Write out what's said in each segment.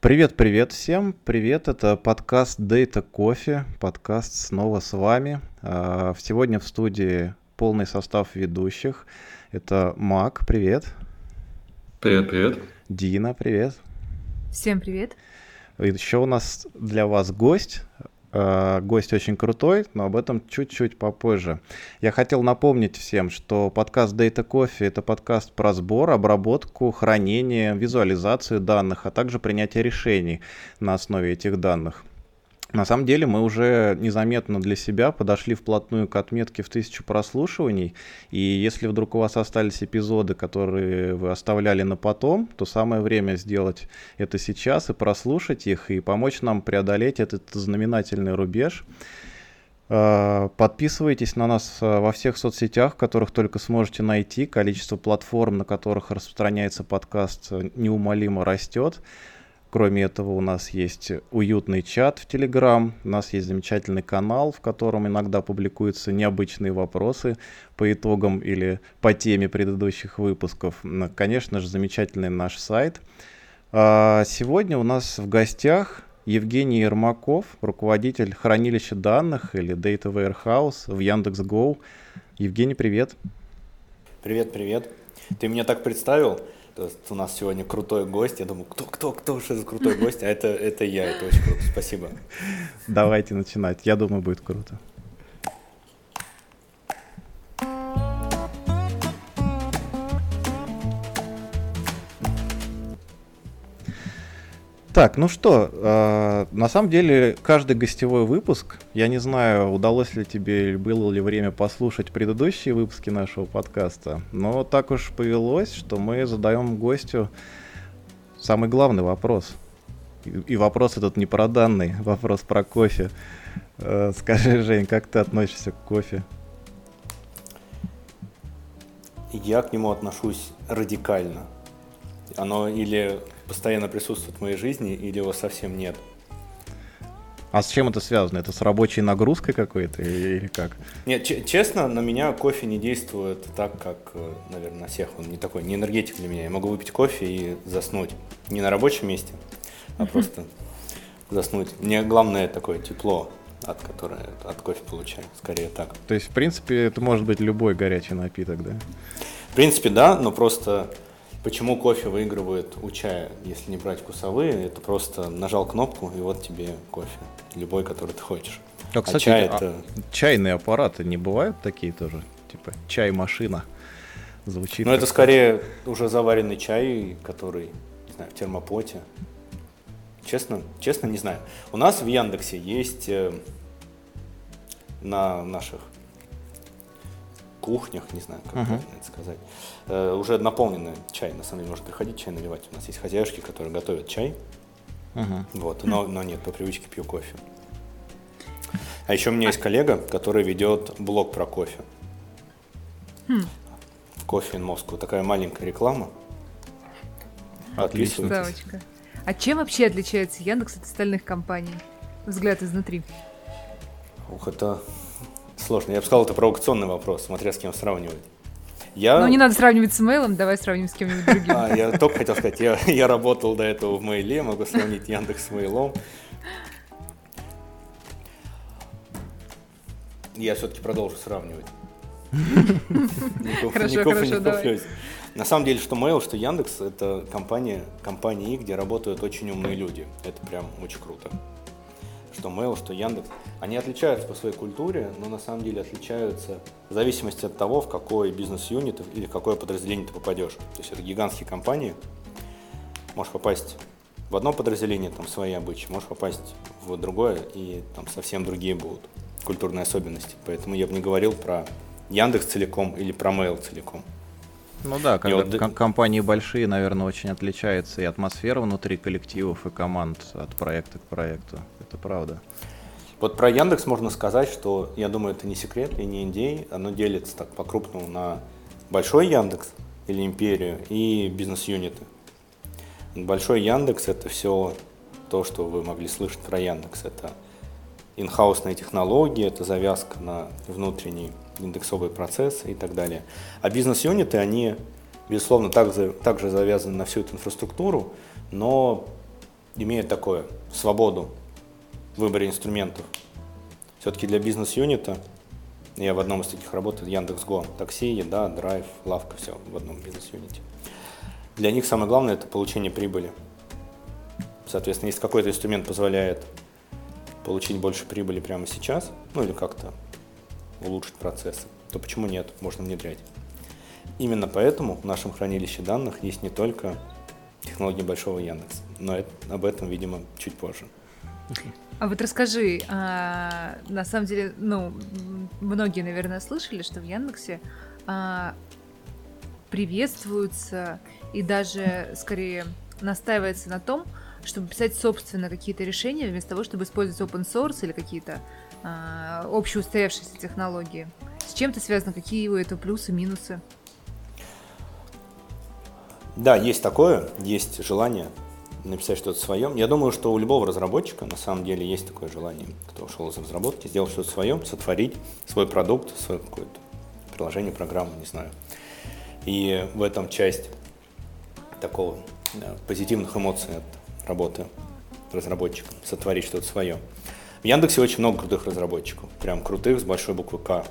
Привет-привет всем, привет, это подкаст Data Coffee, подкаст снова с вами. А, сегодня в студии полный состав ведущих. Это Мак, привет. Привет, привет. Дина, привет. Всем привет. Еще у нас для вас гость, гость очень крутой, но об этом чуть-чуть попозже. Я хотел напомнить всем, что подкаст Data Coffee — это подкаст про сбор, обработку, хранение, визуализацию данных, а также принятие решений на основе этих данных. На самом деле мы уже незаметно для себя подошли вплотную к отметке в тысячу прослушиваний, и если вдруг у вас остались эпизоды, которые вы оставляли на потом, то самое время сделать это сейчас и прослушать их, и помочь нам преодолеть этот знаменательный рубеж. А, подписывайтесь на нас а, во всех соцсетях, которых только сможете найти. Количество платформ, на которых распространяется подкаст, неумолимо растет. Кроме этого, у нас есть уютный чат в Телеграм, у нас есть замечательный канал, в котором иногда публикуются необычные вопросы по итогам или по теме предыдущих выпусков. Конечно же, замечательный наш сайт. А, сегодня у нас в гостях Евгений Ермаков, руководитель хранилища данных или Data Warehouse в Яндекс.Го. Евгений, привет. Привет, привет. Ты меня так представил, у нас сегодня крутой гость. Я думаю, кто, кто, кто, что за крутой гость? А это, это я, это очень круто. Спасибо. Давайте начинать. Я думаю, будет круто. Так, ну что, э, на самом деле каждый гостевой выпуск, я не знаю, удалось ли тебе, было ли время послушать предыдущие выпуски нашего подкаста, но так уж повелось, что мы задаем гостю самый главный вопрос. И, и вопрос этот не про данный, вопрос про кофе. Э, скажи, Жень, как ты относишься к кофе? Я к нему отношусь радикально. Оно или постоянно присутствует в моей жизни или его совсем нет. А с чем это связано? Это с рабочей нагрузкой какой-то или как? Нет, честно, на меня кофе не действует так, как, э, наверное, на всех. Он не такой, не энергетик для меня. Я могу выпить кофе и заснуть. Не на рабочем месте, а просто заснуть. Мне главное такое тепло, от которого от кофе получаю. Скорее так. То есть, в принципе, это может быть любой горячий напиток, да? В принципе, да, но просто Почему кофе выигрывает у чая, если не брать вкусовые? Это просто нажал кнопку, и вот тебе кофе. Любой, который ты хочешь. А, кстати, а чай а, это... чайные аппараты не бывают такие тоже? Типа чай-машина звучит. Ну, это скорее уже заваренный чай, который, не знаю, в термопоте. Честно, честно не знаю. У нас в Яндексе есть э, на наших кухнях, не знаю, как uh-huh. это сказать. Э, уже наполненный чай, на самом деле, можно приходить чай наливать. У нас есть хозяюшки, которые готовят чай. Uh-huh. Вот, но, но нет, по привычке пью кофе. А еще у меня есть коллега, который ведет блог про кофе. Hmm. Кофе in Moscow. Такая маленькая реклама. Отлично. А чем вообще отличается Яндекс от остальных компаний? Взгляд изнутри. Ух, это сложно. Я бы сказал, это провокационный вопрос, смотря с кем сравнивать. Я... Ну, не надо сравнивать с мейлом, давай сравним с кем-нибудь другим. А, я только хотел сказать, я, я работал до этого в мейле, могу сравнить Яндекс с мейлом. Я все-таки продолжу сравнивать. Хорошо, хорошо, давай. На самом деле, что Mail, что Яндекс, это компания, компании, где работают очень умные люди. Это прям очень круто что Mail, что Яндекс, они отличаются по своей культуре, но на самом деле отличаются в зависимости от того, в какой бизнес-юнит или в какое подразделение ты попадешь. То есть это гигантские компании, можешь попасть в одно подразделение, там свои обычаи, можешь попасть в другое, и там совсем другие будут культурные особенности. Поэтому я бы не говорил про Яндекс целиком или про Mail целиком. Ну да, когда вот... ком- компании большие, наверное, очень отличается и атмосфера внутри коллективов и команд от проекта к проекту это правда. Вот про Яндекс можно сказать, что, я думаю, это не секрет и не индей, оно делится так по-крупному на большой Яндекс или империю и бизнес-юниты. Большой Яндекс – это все то, что вы могли слышать про Яндекс. Это инхаусные технологии, это завязка на внутренний индексовый процесс и так далее. А бизнес-юниты, они, безусловно, также, также завязаны на всю эту инфраструктуру, но имеет такое, свободу в выборе инструментов. Все-таки для бизнес-юнита, я в одном из таких работаю, Яндекс.Го, такси, еда, драйв, лавка, все в одном бизнес-юните. Для них самое главное – это получение прибыли. Соответственно, если какой-то инструмент позволяет получить больше прибыли прямо сейчас, ну или как-то улучшить процессы, то почему нет, можно внедрять. Именно поэтому в нашем хранилище данных есть не только технологии Большого Яндекса, но это, об этом, видимо, чуть позже. А вот расскажи, а, на самом деле, ну, многие, наверное, слышали, что в Яндексе а, приветствуются и даже, скорее, настаивается на том, чтобы писать собственно какие-то решения, вместо того, чтобы использовать open source или какие-то а, общеустоявшиеся технологии. С чем это связано? Какие у этого плюсы, минусы? Да, есть такое, есть желание написать что-то свое. Я думаю, что у любого разработчика на самом деле есть такое желание, кто ушел из разработки, сделать что-то свое, сотворить свой продукт, свое какое-то приложение, программу, не знаю. И в этом часть такого да, позитивных эмоций от работы разработчиком, сотворить что-то свое. В Яндексе очень много крутых разработчиков, прям крутых с большой буквы К.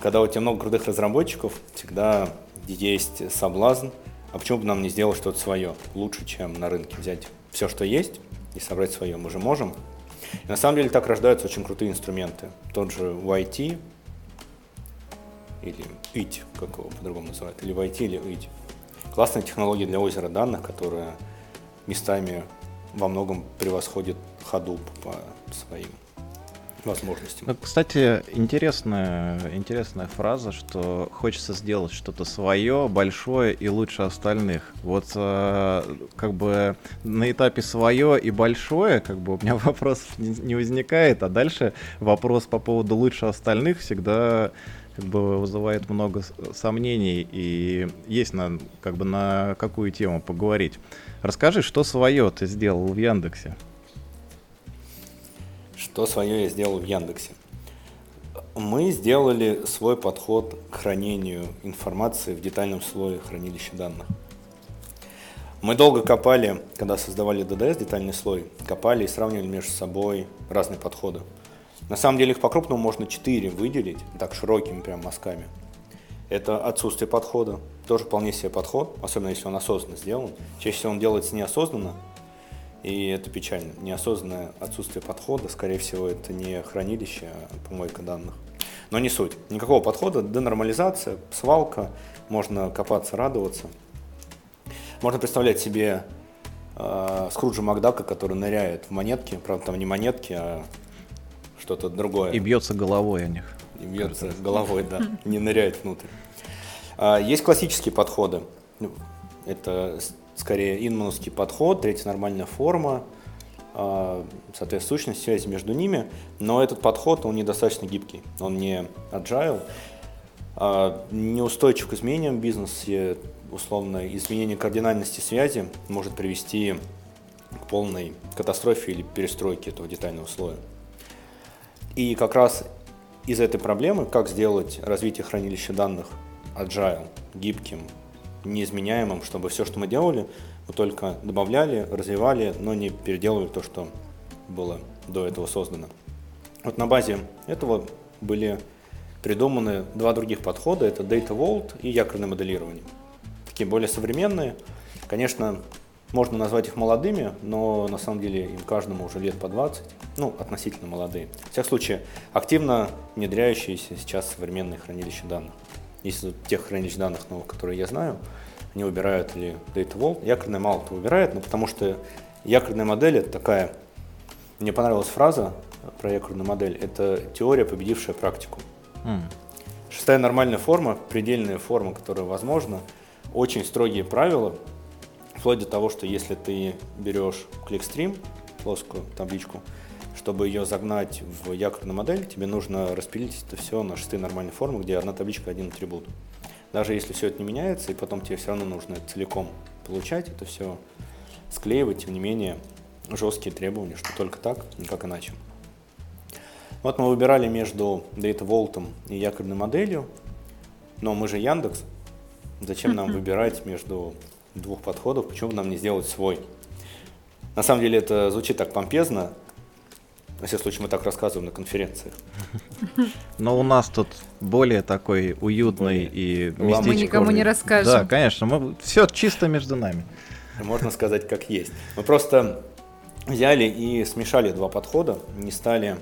Когда у тебя много крутых разработчиков, всегда есть соблазн а почему бы нам не сделать что-то свое, лучше, чем на рынке взять все, что есть, и собрать свое. Мы же можем. И на самом деле так рождаются очень крутые инструменты. Тот же YT, или IT, как его по-другому называют, или YT, или IT. Классная технология для озера данных, которая местами во многом превосходит Hadoop по своим возможностям. Ну, кстати, интересная, интересная фраза, что хочется сделать что-то свое, большое и лучше остальных. Вот э, как бы на этапе свое и большое, как бы у меня вопросов не, не возникает, а дальше вопрос по поводу лучше остальных всегда как бы вызывает много сомнений и есть на как бы на какую тему поговорить. Расскажи, что свое ты сделал в Яндексе? Что свое я сделал в Яндексе? Мы сделали свой подход к хранению информации в детальном слое хранилища данных. Мы долго копали, когда создавали DDS, детальный слой, копали и сравнивали между собой разные подходы. На самом деле их по-крупному можно четыре выделить, так широкими прям мазками. Это отсутствие подхода, тоже вполне себе подход, особенно если он осознанно сделан. Чаще всего он делается неосознанно, и это печально. Неосознанное отсутствие подхода, скорее всего, это не хранилище, а помойка данных. Но не суть. Никакого подхода, денормализация, свалка, можно копаться, радоваться. Можно представлять себе э, Скруджа Макдака, который ныряет в монетки, правда там не монетки, а что-то другое. И бьется головой о них. И бьется головой, да, не ныряет внутрь. А, есть классические подходы. Ну, это скорее инмановский подход, третья нормальная форма, а, соответственно, сущность, связи между ними, но этот подход, он недостаточно гибкий, он не agile, а, неустойчив к изменениям в бизнесе, условно, изменение кардинальности связи может привести к полной катастрофе или перестройке этого детального слоя. И как раз из этой проблемы, как сделать развитие хранилища данных agile, гибким, неизменяемым, чтобы все, что мы делали, мы только добавляли, развивали, но не переделывали то, что было до этого создано. Вот на базе этого были придуманы два других подхода. Это Data Vault и якорное моделирование. Такие более современные. Конечно, можно назвать их молодыми, но на самом деле им каждому уже лет по 20, ну, относительно молодые. В всяком случае, активно внедряющиеся сейчас современные хранилища данных из тех хранилищ данных новых, которые я знаю, они выбирают ли Data Vault. Якорная мало кто выбирает, но потому что якорная модель это такая, мне понравилась фраза про якорную модель, это теория, победившая практику. Mm. Шестая нормальная форма, предельная форма, которая возможна, очень строгие правила, вплоть до того, что если ты берешь кликстрим, плоскую табличку, чтобы ее загнать в якорную модель, тебе нужно распилить это все на шестые нормальные формы, где одна табличка, один атрибут. Даже если все это не меняется, и потом тебе все равно нужно целиком получать это все, склеивать, тем не менее, жесткие требования, что только так, никак иначе. Вот мы выбирали между Data Vault и якорной моделью, но мы же Яндекс, зачем нам выбирать между двух подходов, почему бы нам не сделать свой? На самом деле это звучит так помпезно. На всякий случай мы так рассказываем на конференциях. Но у нас тут более такой уютный Более и местечко. Мы никому не расскажем. Да, конечно, мы все чисто между нами. Можно сказать, как есть. Мы просто взяли и смешали два подхода, не стали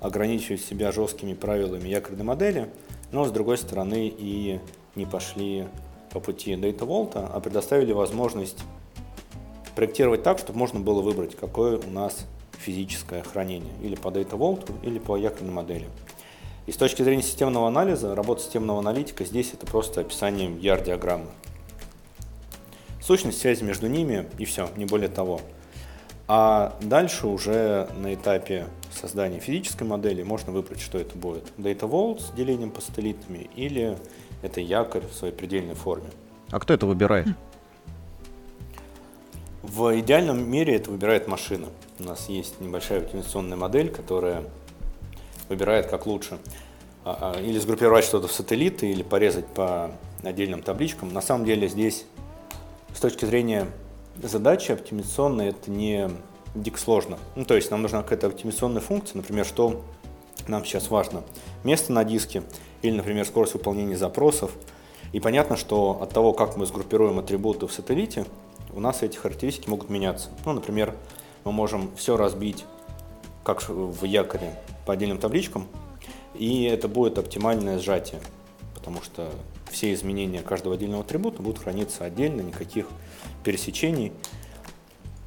ограничивать себя жесткими правилами якорной модели, но с другой стороны и не пошли по пути Data Vault, а предоставили возможность проектировать так, чтобы можно было выбрать, какое у нас физическое хранение, или по Data Vault, или по якорной модели. И с точки зрения системного анализа, работа системного аналитика здесь это просто описание ER-диаграммы. Сущность связи между ними и все, не более того. А дальше уже на этапе создания физической модели можно выбрать, что это будет. Data Vault с делением по сателлитами или это якорь в своей предельной форме. А кто это выбирает? В идеальном мире это выбирает машина. У нас есть небольшая оптимизационная модель, которая выбирает как лучше. А, а, Или сгруппировать что-то в сателлиты, или порезать по отдельным табличкам. На самом деле здесь с точки зрения задачи оптимизационной это не дико сложно. Ну, то есть нам нужна какая-то оптимизационная функция, например, что нам сейчас важно. Место на диске или, например, скорость выполнения запросов. И понятно, что от того, как мы сгруппируем атрибуты в сателлите, у нас эти характеристики могут меняться. Ну, например, мы можем все разбить, как в якоре, по отдельным табличкам, и это будет оптимальное сжатие, потому что все изменения каждого отдельного атрибута будут храниться отдельно, никаких пересечений.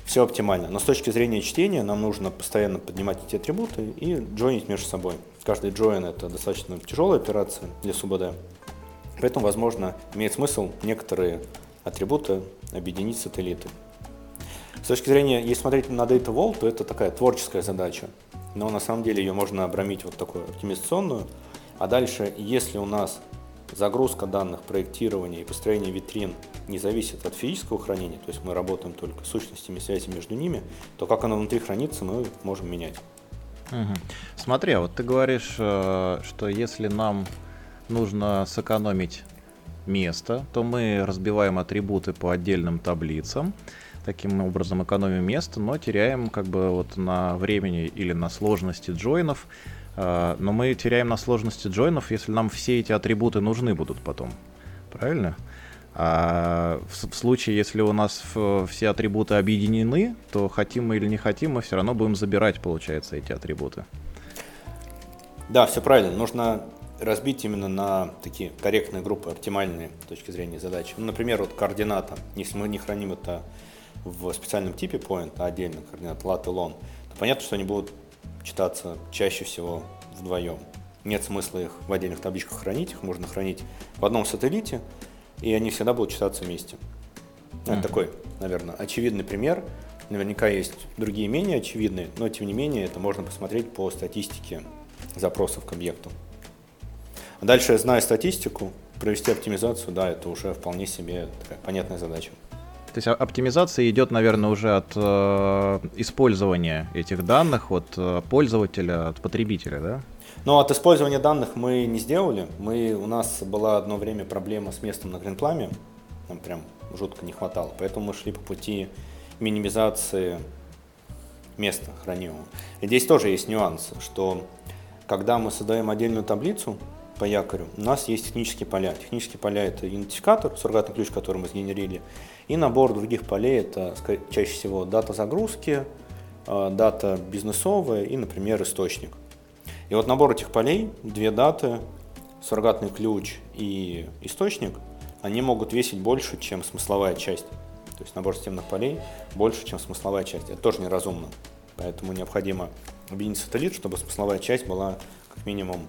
Все оптимально. Но с точки зрения чтения нам нужно постоянно поднимать эти атрибуты и джойнить между собой. Каждый джойн это достаточно тяжелая операция для СУБД. Поэтому, возможно, имеет смысл некоторые атрибуты объединить сателлиты. С точки зрения, если смотреть на Data Vault, то это такая творческая задача. Но на самом деле ее можно обрамить вот такую оптимизационную. А дальше, если у нас загрузка данных, проектирование и построение витрин не зависит от физического хранения, то есть мы работаем только с сущностями связи между ними, то как оно внутри хранится, мы можем менять. Мгм. Смотри, а вот ты говоришь, э, что если нам нужно сэкономить место, то мы разбиваем атрибуты по отдельным таблицам, таким образом экономим место, но теряем как бы вот на времени или на сложности джойнов. Э, Но мы теряем на сложности джойнов, если нам все эти атрибуты нужны будут потом. Правильно? А в, случае, если у нас все атрибуты объединены, то хотим мы или не хотим, мы все равно будем забирать, получается, эти атрибуты. Да, все правильно. Нужно разбить именно на такие корректные группы, оптимальные с точки зрения задачи. Ну, например, вот координата. Если мы не храним это в специальном типе point, а отдельно координат lat и lon, то понятно, что они будут читаться чаще всего вдвоем. Нет смысла их в отдельных табличках хранить, их можно хранить в одном сателлите, и они всегда будут читаться вместе. Ну, Это такой, наверное, очевидный пример. Наверняка есть другие менее очевидные, но тем не менее это можно посмотреть по статистике запросов к объекту. Дальше, зная статистику, провести оптимизацию, да, это уже вполне себе такая понятная задача. То есть оптимизация идет, наверное, уже от э, использования этих данных от э, пользователя, от потребителя, да? Но от использования данных мы не сделали. Мы, у нас была одно время проблема с местом на гринпламе. Нам прям жутко не хватало. Поэтому мы шли по пути минимизации места хранимого. И здесь тоже есть нюансы, что когда мы создаем отдельную таблицу по якорю, у нас есть технические поля. Технические поля это идентификатор, суррогатный ключ, который мы сгенерили, и набор других полей это чаще всего дата загрузки, э, дата бизнесовая и, например, источник. И вот набор этих полей, две даты, суррогатный ключ и источник, они могут весить больше, чем смысловая часть. То есть набор системных полей больше, чем смысловая часть. Это тоже неразумно. Поэтому необходимо объединить сателлит, чтобы смысловая часть была как минимум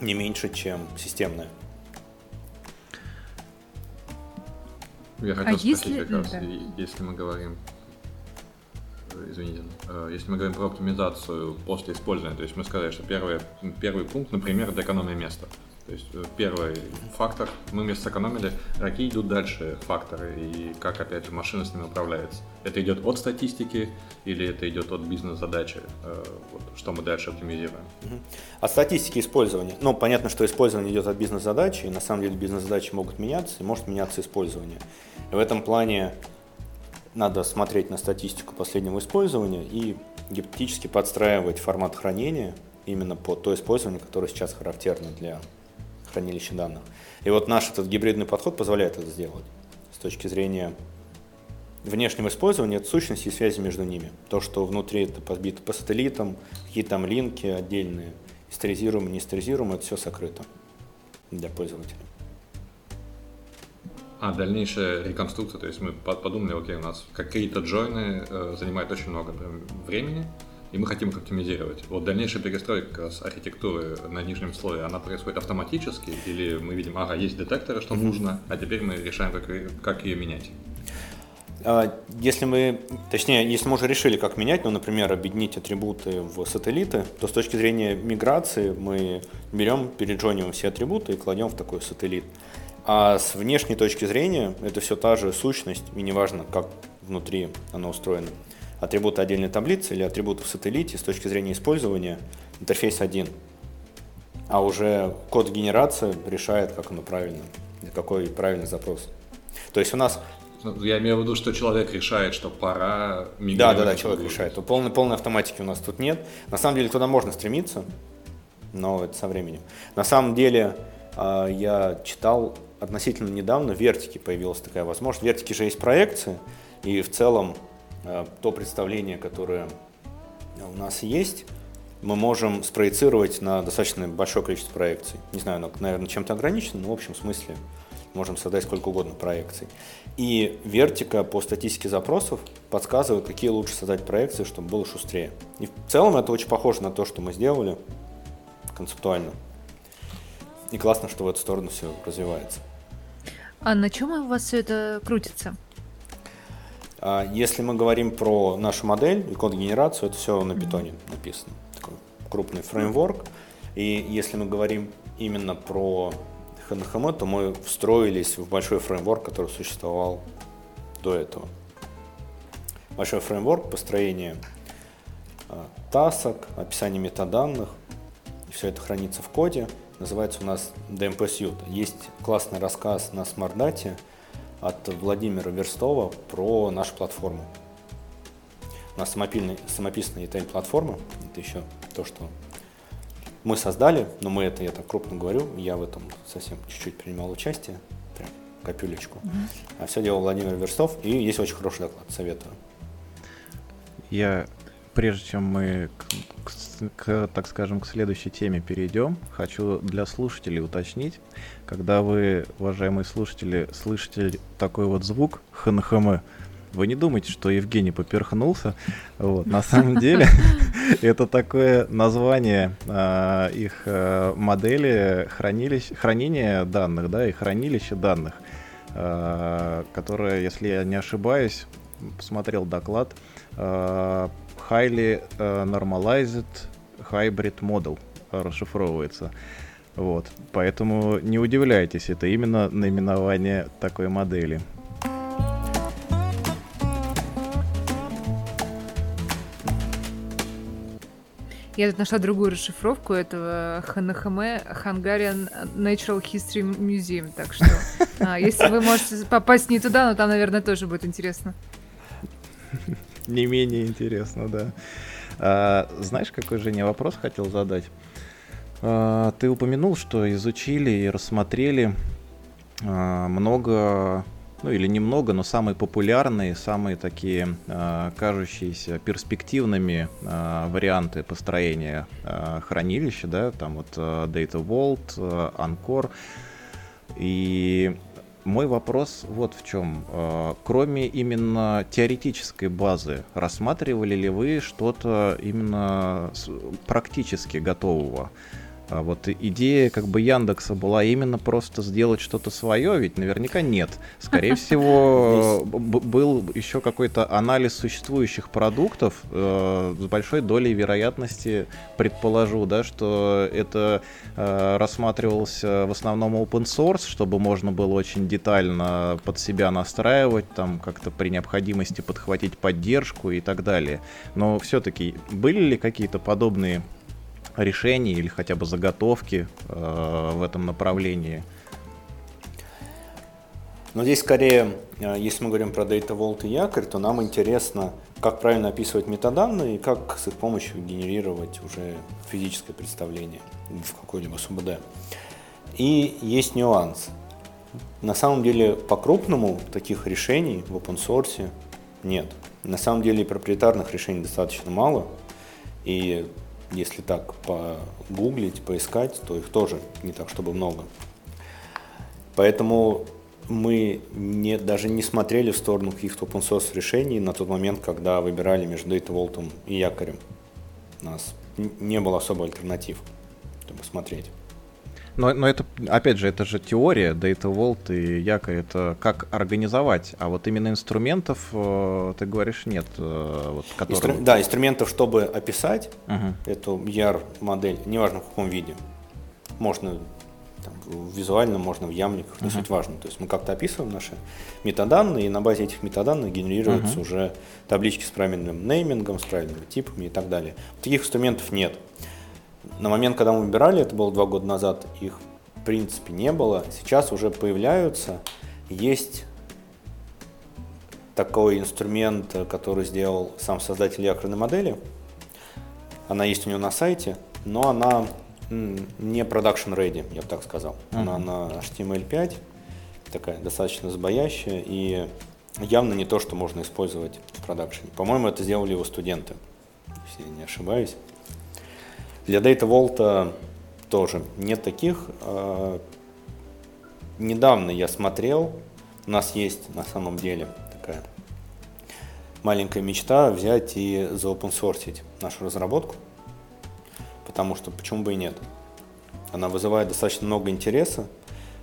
не меньше, чем системная. Я хотел спросить, если- как раз, да. если мы говорим, извините, э, если мы говорим про оптимизацию после использования, то есть мы сказали, что первый, первый пункт, например, это экономия места. То есть э, первый фактор, мы место сэкономили, какие идут дальше факторы и как, опять же, машина с ними управляется. Это идет от статистики или это идет от бизнес-задачи, э, вот, что мы дальше оптимизируем? От статистики использования. Ну, понятно, что использование идет от бизнес-задачи, и на самом деле бизнес-задачи могут меняться, и может меняться использование. И в этом плане надо смотреть на статистику последнего использования и гипотетически подстраивать формат хранения именно под то использование, которое сейчас характерно для хранилища данных. И вот наш этот гибридный подход позволяет это сделать с точки зрения внешнего использования, это сущности и связи между ними. То, что внутри это подбито по сателлитам, какие там линки отдельные, историзируемые, не историзируемые, это все сокрыто для пользователя. А дальнейшая реконструкция, то есть мы подумали, окей, у нас какие-то джойны э, занимают очень много времени, и мы хотим их оптимизировать. Вот дальнейшая перестройка с архитектуры на нижнем слое, она происходит автоматически, или мы видим, ага, есть детекторы, что mm-hmm. нужно, а теперь мы решаем, как, как ее менять? А, если мы, точнее, если мы уже решили, как менять, ну, например, объединить атрибуты в сателлиты, то с точки зрения миграции мы берем, переджоним все атрибуты и кладем в такой сателлит. А с внешней точки зрения это все та же сущность, и неважно, как внутри она устроена. Атрибуты отдельной таблицы или атрибуты в сателлите с точки зрения использования интерфейс один. А уже код генерации решает, как оно правильно, какой правильный запрос. То есть у нас ну, я имею в виду, что человек решает, что пора мигрировать. Да, да, да, человек решает. Полной, полной автоматики у нас тут нет. На самом деле туда можно стремиться, но это со временем. На самом деле а, я читал относительно недавно в Вертике появилась такая возможность. В Вертике же есть проекции, и в целом то представление, которое у нас есть, мы можем спроецировать на достаточно большое количество проекций. Не знаю, но, наверное, чем-то ограничено, но в общем смысле можем создать сколько угодно проекций. И вертика по статистике запросов подсказывает, какие лучше создать проекции, чтобы было шустрее. И в целом это очень похоже на то, что мы сделали концептуально. И классно, что в эту сторону все развивается. А на чем у вас все это крутится? А, если мы говорим про нашу модель и код-генерацию, это все на питоне написано. Такой крупный фреймворк. И если мы говорим именно про HNHM, то мы встроились в большой фреймворк, который существовал до этого. Большой фреймворк построения а, тасок, описание метаданных. Все это хранится в коде – Называется у нас DMP Suite. Есть классный рассказ на смардате от Владимира Верстова про нашу платформу. У нас самопильный, самописная ETL-платформа. Это еще то, что мы создали, но мы это, я так крупно говорю, я в этом совсем чуть-чуть принимал участие, прям капюлечку. Mm-hmm. А все делал Владимир Верстов, и есть очень хороший доклад, советую. Я прежде чем мы, к, к, так скажем, к следующей теме перейдем, хочу для слушателей уточнить, когда вы, уважаемые слушатели, слышите такой вот звук ХНХМ, вы не думайте, что Евгений поперхнулся. Вот. На самом деле это такое название а, их а, модели хранилищ, хранения данных, да, и хранилища данных, а, которое, если я не ошибаюсь, посмотрел доклад, highly uh, normalized hybrid model расшифровывается. Вот. Поэтому не удивляйтесь, это именно наименование такой модели. Я тут нашла другую расшифровку этого ХНХМ Hungarian Natural History Museum, так что а, если вы можете попасть не туда, но там, наверное, тоже будет интересно. Не менее интересно, да. А, знаешь, какой, Женя, вопрос хотел задать? А, ты упомянул, что изучили и рассмотрели а, много, ну или немного, но самые популярные, самые такие а, кажущиеся перспективными а, варианты построения а, хранилища, да, там вот а, Data Vault, а, Anchor. И мой вопрос вот в чем. А, кроме именно теоретической базы, рассматривали ли вы что-то именно практически готового? А вот идея как бы Яндекса была именно просто сделать что-то свое, ведь наверняка нет. Скорее всего, был еще какой-то анализ существующих продуктов э, с большой долей вероятности, предположу, да, что это э, рассматривался в основном open source, чтобы можно было очень детально под себя настраивать, там как-то при необходимости подхватить поддержку и так далее. Но все-таки были ли какие-то подобные решений или хотя бы заготовки э, в этом направлении? Но здесь скорее, э, если мы говорим про Data Vault и якорь, то нам интересно, как правильно описывать метаданные и как с их помощью генерировать уже физическое представление в какой-либо СУБД. И есть нюанс. На самом деле, по-крупному таких решений в open source нет. На самом деле, проприетарных решений достаточно мало. И если так погуглить, поискать, то их тоже не так, чтобы много. Поэтому мы не, даже не смотрели в сторону каких-то open source решений на тот момент, когда выбирали между Data и якорем. У нас не было особо альтернатив, чтобы смотреть. Но, но это, опять же, это же теория, Data Vault и якорь, это как организовать, а вот именно инструментов, э, ты говоришь, нет. Э, вот, которые... Инстру... Да, инструментов, чтобы описать угу. эту YAR-модель, неважно в каком виде. Можно там, визуально, можно в ямниках, не uh-huh. суть важно. То есть мы как-то описываем наши метаданные, и на базе этих метаданных генерируются uh-huh. уже таблички с правильным неймингом, с правильными типами и так далее. Таких инструментов нет. На момент, когда мы выбирали, это было два года назад, их в принципе не было. Сейчас уже появляются. Есть такой инструмент, который сделал сам создатель якорной модели. Она есть у него на сайте, но она не production ready, я бы так сказал. Uh-huh. Она на HTML5, такая достаточно сбоящая и явно не то, что можно использовать в продакшене. По-моему, это сделали его студенты, если я не ошибаюсь. Для Data Vault тоже нет таких. А, недавно я смотрел, у нас есть на самом деле такая маленькая мечта взять и заопенсорсить нашу разработку, потому что почему бы и нет. Она вызывает достаточно много интереса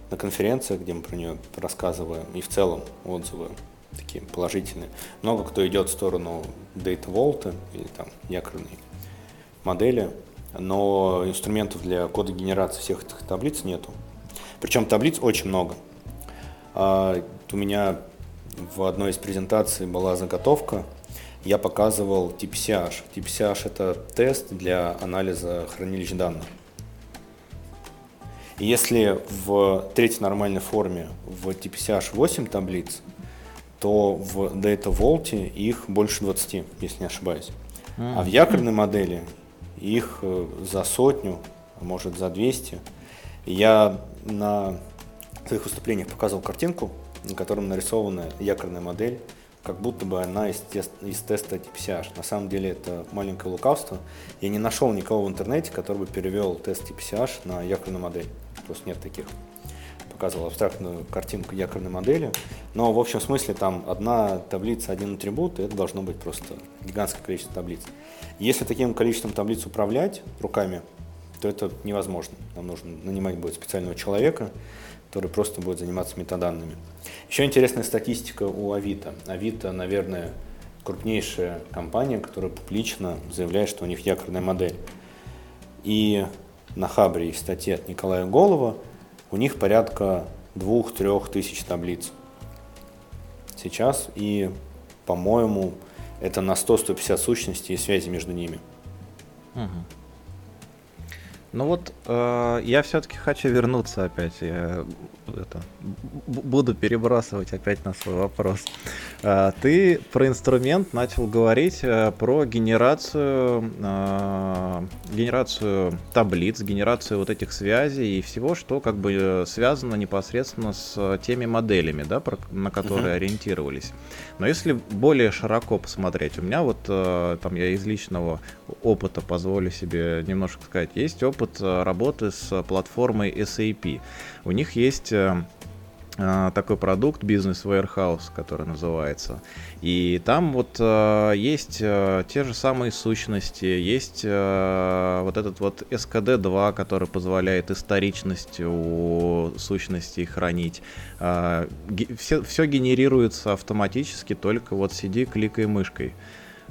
на конференциях, где мы про нее рассказываем, и в целом отзывы такие положительные. Много кто идет в сторону Data Vault или там якорной модели, но инструментов для кода генерации всех этих таблиц нету. Причем таблиц очень много. А, у меня в одной из презентаций была заготовка, я показывал TPCH. TPCH это тест для анализа хранилищ данных. И если в третьей нормальной форме в TPCH 8 таблиц, то в Data Vault их больше 20, если не ошибаюсь. А в якорной модели их э, за сотню, а может за 200. Я на своих выступлениях показывал картинку, на котором нарисована якорная модель, как будто бы она из, из теста TPCH. На самом деле это маленькое лукавство. Я не нашел никого в интернете, который бы перевел тест TPCH на якорную модель. Просто нет таких. Показывал абстрактную картинку якорной модели. Но в общем смысле там одна таблица, один атрибут, и это должно быть просто гигантское количество таблиц. Если таким количеством таблиц управлять руками, то это невозможно. Нам нужно нанимать будет специального человека, который просто будет заниматься метаданными. Еще интересная статистика у Авито. Авито, наверное, крупнейшая компания, которая публично заявляет, что у них якорная модель. И на Хабре есть статья от Николая Голова, у них порядка двух-трех тысяч таблиц сейчас. И, по-моему, это на 100-150 сущностей и связи между ними. Угу. Ну вот, э, я все-таки хочу вернуться опять. Я это, буду перебрасывать опять на свой вопрос. Э, ты про инструмент начал говорить э, про генерацию, э, генерацию таблиц, генерацию вот этих связей и всего, что как бы связано непосредственно с теми моделями, да, на которые uh-huh. ориентировались. Но если более широко посмотреть, у меня вот э, там я из личного опыта позволю себе немножко сказать, есть опыт э, работы с платформой SAP. У них есть э, э, такой продукт Business Warehouse, который называется. И там вот э, есть э, те же самые сущности, есть э, вот этот вот SKD2, который позволяет историчность у сущностей хранить. Э, все, все генерируется автоматически, только вот сиди, кликай мышкой.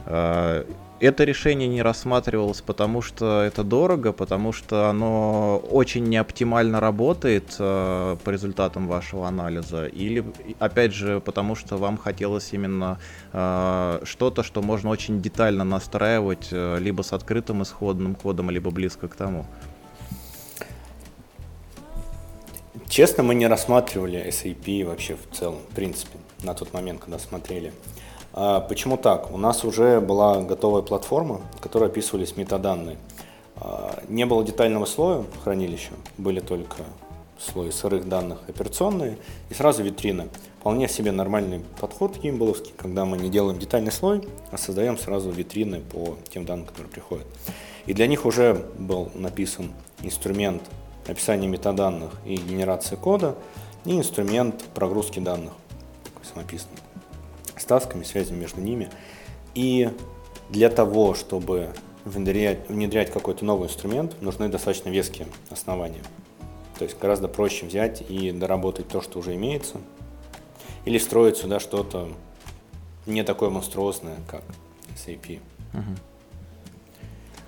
Э, это решение не рассматривалось, потому что это дорого, потому что оно очень неоптимально работает э, по результатам вашего анализа, или, опять же, потому что вам хотелось именно э, что-то, что можно очень детально настраивать, э, либо с открытым исходным кодом, либо близко к тому. Честно, мы не рассматривали SAP вообще в целом, в принципе, на тот момент, когда смотрели. А почему так? У нас уже была готовая платформа, в которой описывались метаданные. А, не было детального слоя хранилища, были только слой сырых данных операционные и сразу витрины. Вполне себе нормальный подход гимболовский, когда мы не делаем детальный слой, а создаем сразу витрины по тем данным, которые приходят. И для них уже был написан инструмент описания метаданных и генерации кода, и инструмент прогрузки данных, такой самописный, с тасками, связями между ними. И для того, чтобы внедрять, внедрять какой-то новый инструмент, нужны достаточно веские основания. То есть гораздо проще взять и доработать то, что уже имеется, или строить сюда что-то не такое монструозное, как SAP. Угу.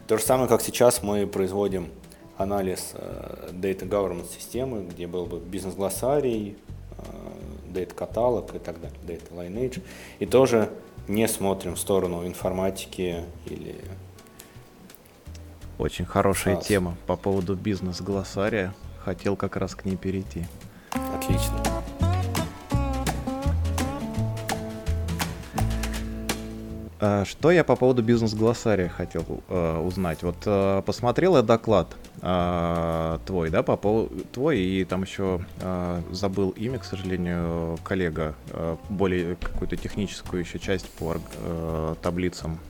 То же самое, как сейчас мы производим анализ э, Data Governance системы, где был бы бизнес-глоссарий, э, Data каталог и так далее, Data Lineage, и тоже не смотрим в сторону информатики или очень хорошая SaaS. тема по поводу бизнес-глоссария. Хотел как раз к ней перейти. Отлично. Что я по поводу бизнес-глоссария хотел э, узнать? Вот э, посмотрел я доклад э, твой, да, по поводу твой, и там еще э, забыл имя, к сожалению, коллега, э, более какую-то техническую еще часть по э, таблицам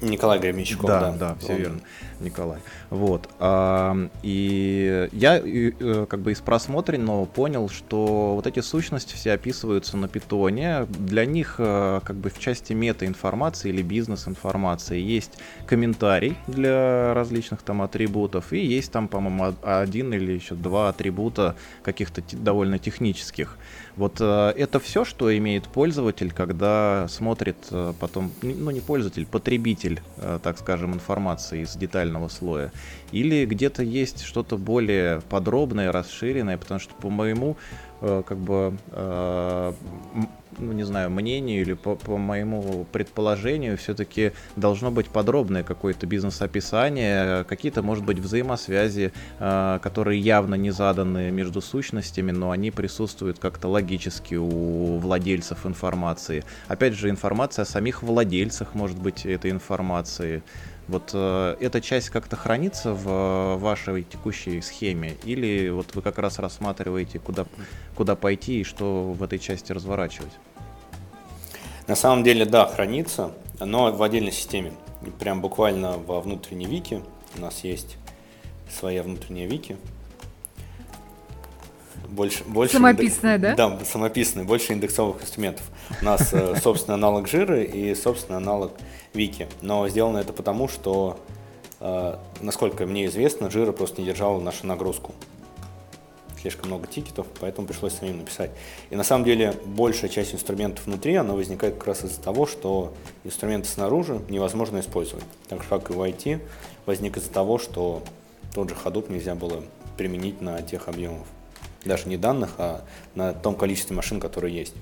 Николай Гремичков, да. Да, да, все Он... верно, Николай. Вот. А, и я э, как бы из просмотренного понял, что вот эти сущности все описываются на питоне. Для них э, как бы в части мета-информации или бизнес-информации есть комментарий для различных там атрибутов, и есть там, по-моему, один или еще два атрибута каких-то довольно технических. Вот э, это все, что имеет пользователь, когда смотрит потом, ну не пользователь, потребитель, э, так скажем, информации из детального слоя. Или где-то есть что-то более подробное, расширенное, потому что по моему Э, как бы, э, ну, не знаю, мнению или по, по моему предположению, все-таки должно быть подробное какое-то бизнес-описание, какие-то, может быть, взаимосвязи, э, которые явно не заданы между сущностями, но они присутствуют как-то логически у владельцев информации. Опять же, информация о самих владельцах, может быть, этой информации. Вот э, эта часть как-то хранится в э, вашей текущей схеме, или вот вы как раз рассматриваете, куда, куда пойти и что в этой части разворачивать? На самом деле, да, хранится, но в отдельной системе. Прям буквально во внутренней вики у нас есть своя внутренняя вики. Больше, больше самописная, индек... да? Да, самописная, больше индексовых инструментов. У нас, э, собственно, аналог жиры и, собственно, аналог Вики. Но сделано это потому, что, э, насколько мне известно, Jira просто не держала нашу нагрузку. Слишком много тикетов, поэтому пришлось самим написать. И на самом деле большая часть инструментов внутри, она возникает как раз из-за того, что инструменты снаружи невозможно использовать. Так же, как и в IT, возник из-за того, что тот же Hadoop нельзя было применить на тех объемов. Даже не данных, а на том количестве машин, которые есть.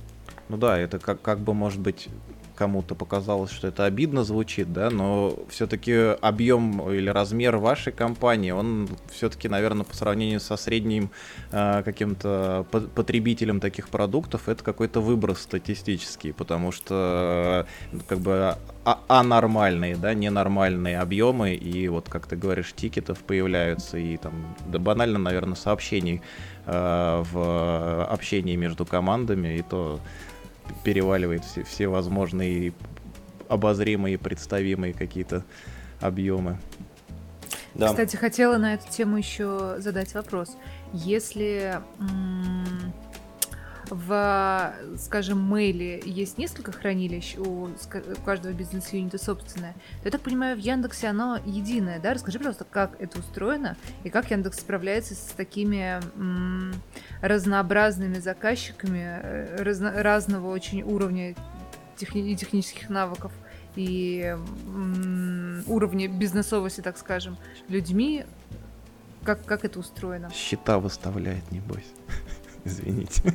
Ну да, это как, как бы может быть кому-то показалось, что это обидно звучит, да, но все-таки объем или размер вашей компании, он все-таки, наверное, по сравнению со средним э, каким-то потребителем таких продуктов, это какой-то выброс статистический, потому что э, как бы а анормальные, да, ненормальные объемы, и вот, как ты говоришь, тикетов появляются, и там, да банально, наверное, сообщений в общении между командами, и то переваливает все, все возможные обозримые, представимые какие-то объемы. Да. Кстати, хотела на эту тему еще задать вопрос. Если в, скажем, мейле есть несколько хранилищ, у каждого бизнес-юнита собственное, то я так понимаю, в Яндексе оно единое, да? Расскажи, пожалуйста, как это устроено и как Яндекс справляется с такими м- разнообразными заказчиками э, разно- разного очень уровня техни- технических навыков и м- уровня бизнесовости, так скажем, людьми, как, как это устроено? Счета выставляет, небось. Извините.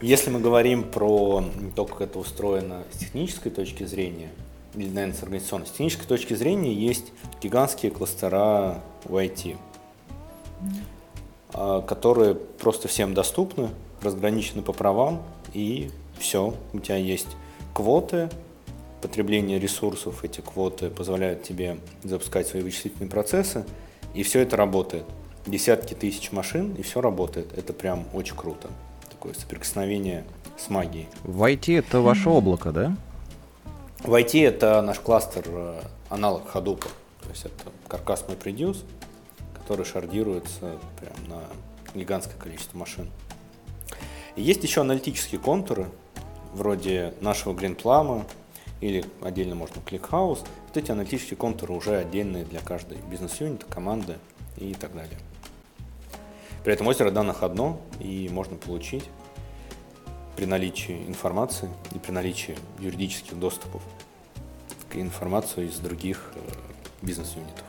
Если мы говорим про то, как это устроено с технической точки зрения, или, наверное, с организационной, с технической точки зрения есть гигантские кластера в IT. а, которые просто всем доступны, разграничены по правам, и все, у тебя есть квоты, потребление ресурсов, эти квоты позволяют тебе запускать свои вычислительные процессы, и все это работает. Десятки тысяч машин, и все работает. Это прям очень круто. Такое соприкосновение с магией. В IT это ваше облако, да? В IT это наш кластер, э, аналог Hadoop. То есть это каркас MyPreduce, который шардируется прям на гигантское количество машин. И есть еще аналитические контуры, вроде нашего GreenPlum, или отдельно можно ClickHouse. Вот эти аналитические контуры уже отдельные для каждой бизнес-юнита, команды и так далее. При этом озеро данных одно, и можно получить при наличии информации и при наличии юридических доступов к информации из других э, бизнес-юнитов.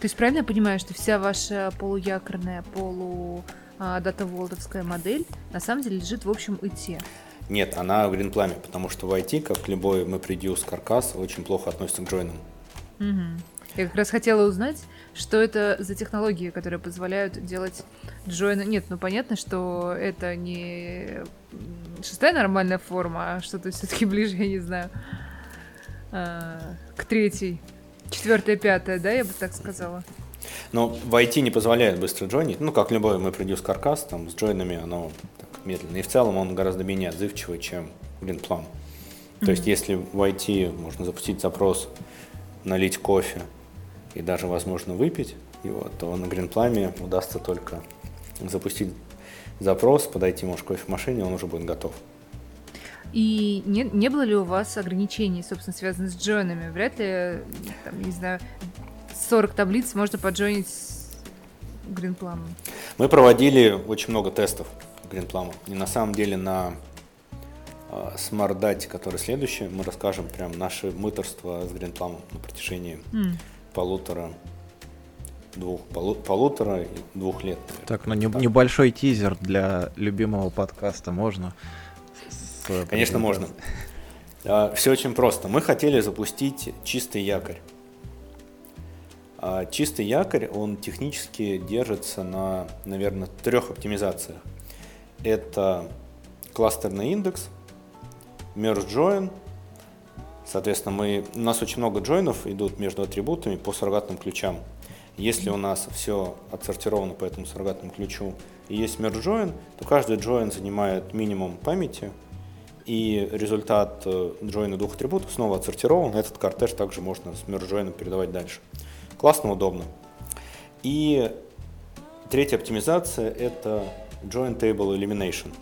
То есть правильно я понимаю, что вся ваша полуякорная, полу а, дата-волдовская модель на самом деле лежит в общем ИТ? Нет, она в Greenplum, потому что в IT, как любой MapReduce каркас, очень плохо относится к джойнам. Угу. Я как раз хотела узнать, что это за технологии, которые позволяют делать джойны. Нет, ну понятно, что это не шестая нормальная форма, а что-то все-таки ближе, я не знаю, а, к третьей. Четвертая, пятая, да, я бы так сказала. Но в IT не позволяет быстро джойнить. Ну, как любой MapReduce каркас, там с джойнами оно так медленно. И в целом он гораздо менее отзывчивый, чем GreenPlum. То mm-hmm. есть, если в IT можно запустить запрос, налить кофе, и даже, возможно, выпить его, то на гринпламе удастся только запустить запрос, подойти, может, кофе в машине, он уже будет готов. И не, не было ли у вас ограничений, собственно, связанных с джойнами? Вряд ли, там, не знаю, 40 таблиц можно поджойнить с гринпламом. Мы проводили очень много тестов гринплама. И на самом деле на Smart Date, который следующий, мы расскажем прям наше мыторство с гринпламом на протяжении mm полутора двух, полу, полутора двух лет. Наверное. Так, ну не, так. небольшой тизер для любимого подкаста можно? С, Конечно, можно. А, все очень просто. Мы хотели запустить чистый якорь. А чистый якорь, он технически держится на, наверное, трех оптимизациях. Это кластерный индекс, merge join Соответственно, мы, у нас очень много джойнов идут между атрибутами по суррогатным ключам. Если у нас все отсортировано по этому суррогатному ключу и есть merge join, то каждый join занимает минимум памяти, и результат э, джойна двух атрибутов снова отсортирован. Этот кортеж также можно с merge join передавать дальше. Классно, удобно. И третья оптимизация – это join table elimination.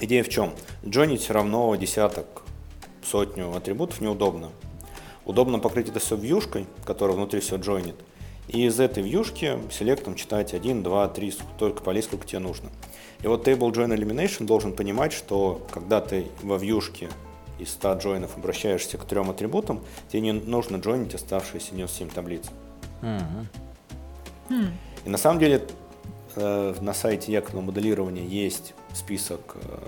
Идея в чем? Джойнить все равно десяток сотню атрибутов неудобно. Удобно покрыть это все вьюшкой, которая внутри все джойнит. И из этой вьюшки селектом читать 1, 2, 3, только полей, сколько тебе нужно. И вот Table Join Elimination должен понимать, что когда ты во вьюшке из 100 джойнов обращаешься к трем атрибутам, тебе не нужно джойнить оставшиеся 97 таблиц. И на самом деле э, на сайте якорного моделирования есть список э,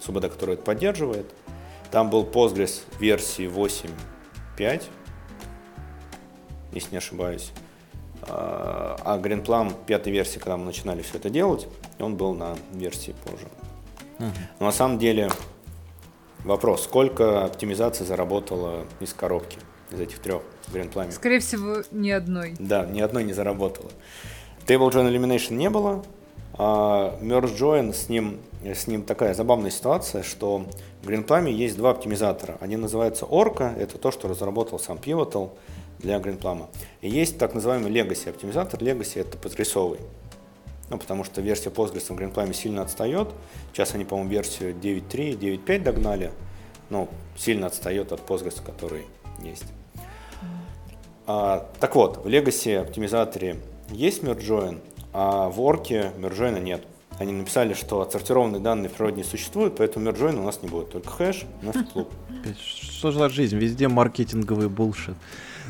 СУБД, который это поддерживает. Там был Postgres версии 8.5, если не ошибаюсь. А GreenPlum пятой версии, когда мы начинали все это делать, он был на версии позже. Uh-huh. Но на самом деле вопрос, сколько оптимизации заработало из коробки, из этих трех GreenPlum? Скорее всего, ни одной. Да, ни одной не заработало. Table Join Elimination не было, а Merge Join с ним, с ним такая забавная ситуация, что в GreenPlum есть два оптимизатора. Они называются Orca, это то, что разработал сам Pivotal для GreenPlum. И есть так называемый Legacy оптимизатор. Legacy это подрисовый. Ну, потому что версия Postgres в GreenPlum сильно отстает. Сейчас они, по-моему, версию 9.3, 9.5 догнали. Ну, сильно отстает от Postgres, который есть. А, так вот, в Legacy оптимизаторе есть Merge Join, а в Орке Merge нет. Они написали, что отсортированные данные в природе не существуют, поэтому мерджойна у нас не будет, только хэш, у нас клуб. Что за жизнь? Везде маркетинговый булшит.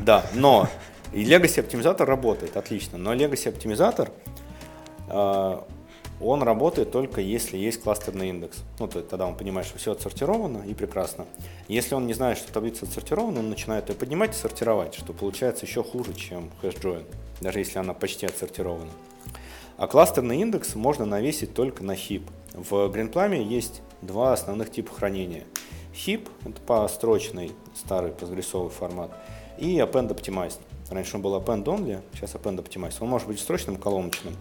Да, но и Legacy оптимизатор работает отлично, но Legacy оптимизатор э, он работает только если есть кластерный индекс. Ну, то тогда он понимает, что все отсортировано и прекрасно. Если он не знает, что таблица отсортирована, он начинает ее поднимать и сортировать, что получается еще хуже, чем хэш join, даже если она почти отсортирована. А кластерный индекс можно навесить только на хип. В GreenPlum есть два основных типа хранения. HIP — это построчный старый постгрессовый формат, и Append Optimized. Раньше он был Append Only, сейчас Append Optimized. Он может быть строчным, колоночным.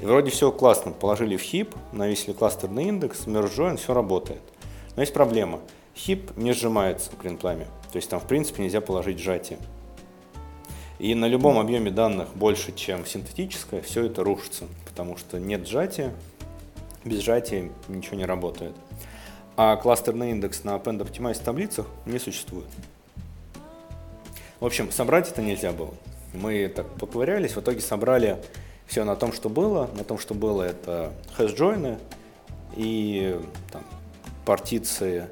И вроде все классно. Положили в HIP, навесили кластерный индекс, merge join, все работает. Но есть проблема. HIP не сжимается в GreenPlum. То есть там в принципе нельзя положить сжатие. И на любом объеме данных больше, чем синтетическое, все это рушится, потому что нет сжатия, без сжатия ничего не работает. А кластерный индекс на Append Optimize таблицах не существует. В общем, собрать это нельзя было. Мы так поковырялись, в итоге собрали все на том, что было. На том, что было, это хэш-джойны и там, партиции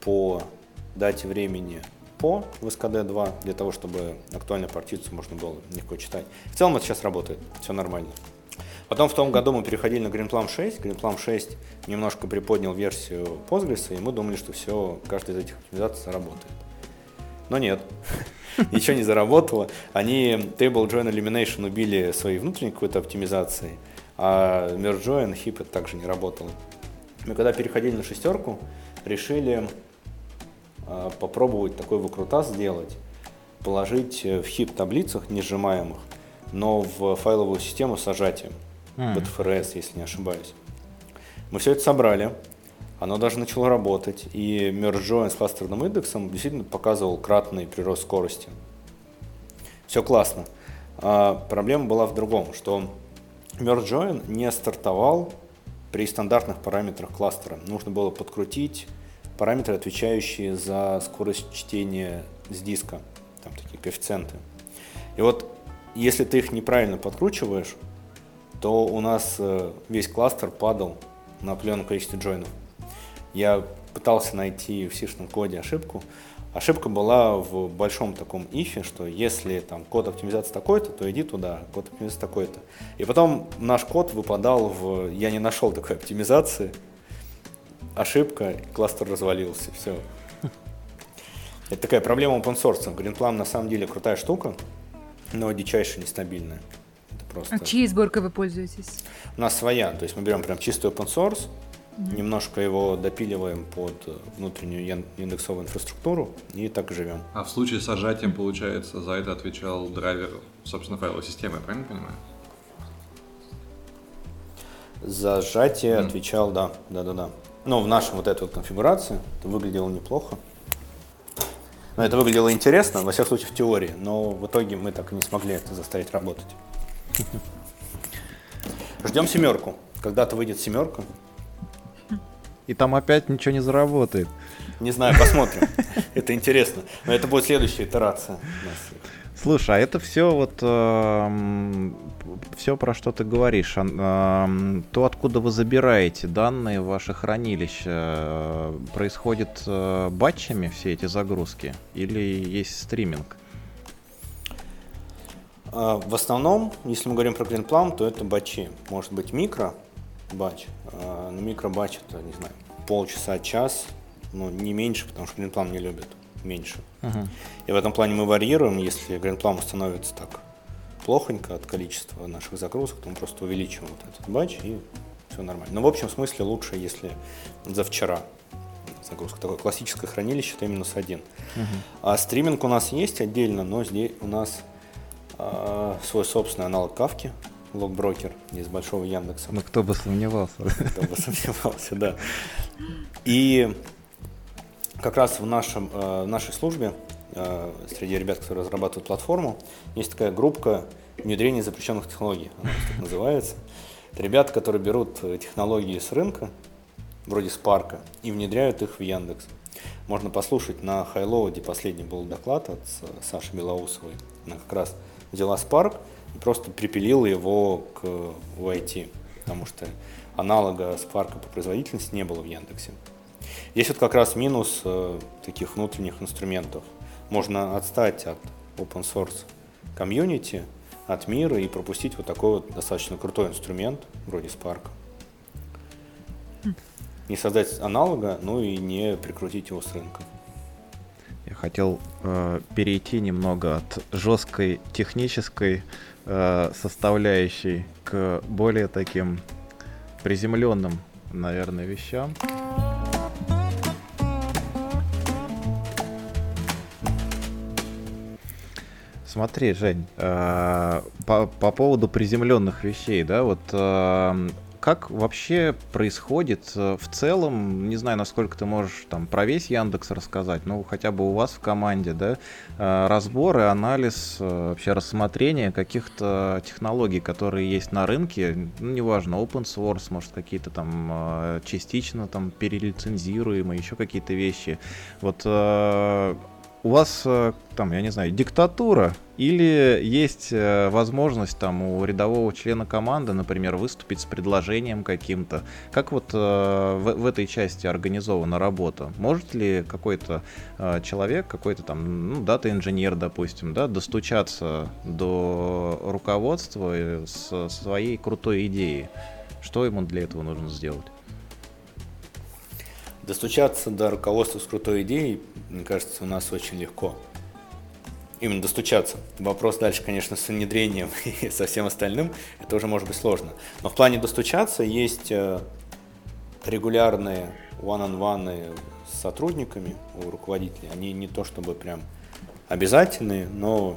по дате времени по в SKD2 для того, чтобы актуальную партицию можно было легко читать. В целом это сейчас работает, все нормально. Потом в том году мы переходили на GreenPlum 6. GreenPlum 6 немножко приподнял версию Postgres, и мы думали, что все, каждая из этих оптимизаций заработает. Но нет, ничего не заработало. Они Table Join Elimination убили своей внутренней какой-то оптимизацией, а Merge Join, Heap это также не работало. Мы когда переходили на шестерку, решили попробовать такой выкрутас сделать, положить в хип таблицах несжимаемых, но в файловую систему с сажатием, mm. BTFRS, если не ошибаюсь. Мы все это собрали, оно даже начало работать, и merge join с кластерным индексом действительно показывал кратный прирост скорости. Все классно. А проблема была в другом, что merge join не стартовал при стандартных параметрах кластера. Нужно было подкрутить параметры, отвечающие за скорость чтения с диска, там такие коэффициенты. И вот если ты их неправильно подкручиваешь, то у нас э, весь кластер падал на определенном количестве джойнов. Я пытался найти в сишном коде ошибку. Ошибка была в большом таком ифе, что если там код оптимизации такой-то, то иди туда, код оптимизации такой-то. И потом наш код выпадал в... Я не нашел такой оптимизации, ошибка, кластер развалился, все. Это такая проблема open source. GreenPlum на самом деле крутая штука, но дичайше нестабильная. Это просто... А чьей сборкой вы пользуетесь? У нас своя, то есть мы берем прям чистый open source, mm-hmm. немножко его допиливаем под внутреннюю индексовую инфраструктуру и так живем. А в случае с сажатием, получается, за это отвечал драйвер, собственно, файловой системы, я правильно понимаю? За сжатие mm. отвечал, да, да, да, да. Ну, в нашей вот этой вот конфигурации это выглядело неплохо. Но это выглядело интересно, во всяком случае, в теории, но в итоге мы так и не смогли это заставить работать. Ждем семерку. Когда-то выйдет семерка. И там опять ничего не заработает. Не знаю, посмотрим. Это интересно. Но это будет следующая итерация. Слушай, а это все вот э, все, про что ты говоришь, э, то, откуда вы забираете данные в ваше хранилище, э, происходит э, батчами все эти загрузки или есть стриминг? А, в основном, если мы говорим про GreenPlum, то это батчи. Может быть микро батч, а, но микро батч это, не знаю, полчаса, час, ну не меньше, потому что GreenPlum не любит меньше. Uh-huh. И в этом плане мы варьируем, если грандплам становится так плохонько от количества наших загрузок, то мы просто увеличиваем вот этот батч и все нормально. Но в общем смысле лучше, если за вчера загрузка. Такое классическое хранилище это минус один. Uh-huh. А стриминг у нас есть отдельно, но здесь у нас а, свой собственный аналог кавки, логброкер из большого Яндекса. Ну кто бы сомневался. Кто бы сомневался, да. И как раз в, нашем, э, в нашей службе, э, среди ребят, которые разрабатывают платформу, есть такая группа внедрения запрещенных технологий, она так называется. Это ребята, которые берут технологии с рынка, вроде Spark, и внедряют их в Яндекс. Можно послушать на Хайлоуде последний был доклад от Саши Белоусовой. Она как раз взяла Spark и просто припилила его к IT, потому что аналога Spark по производительности не было в Яндексе. Есть вот как раз минус э, таких внутренних инструментов. Можно отстать от open source комьюнити, от мира и пропустить вот такой вот достаточно крутой инструмент, вроде Spark. Не создать аналога, ну и не прикрутить его с рынка. Я хотел э, перейти немного от жесткой технической э, составляющей к более таким приземленным, наверное, вещам. Смотри, Жень, э, по, по поводу приземленных вещей, да, вот э, как вообще происходит э, в целом, не знаю, насколько ты можешь там про весь Яндекс рассказать, ну хотя бы у вас в команде, да, разбор и анализ, вообще рассмотрение каких-то технологий, которые есть на рынке, ну неважно, open source, может какие-то там частично там перелицензируемые, еще какие-то вещи. Вот у вас э, там, я не знаю, диктатура или есть э, возможность там у рядового члена команды, например, выступить с предложением каким-то? Как вот э, в, в этой части организована работа? Может ли какой-то человек, какой-то там, ну, дата-инженер, допустим, да, достучаться до руководства с своей крутой идеей? Что ему для этого нужно сделать? Достучаться до руководства с крутой идеей, мне кажется, у нас очень легко. Именно достучаться. Вопрос дальше, конечно, с внедрением и со всем остальным, это уже может быть сложно. Но в плане достучаться есть э, регулярные one-on-one с сотрудниками у руководителей. Они не то чтобы прям обязательные, но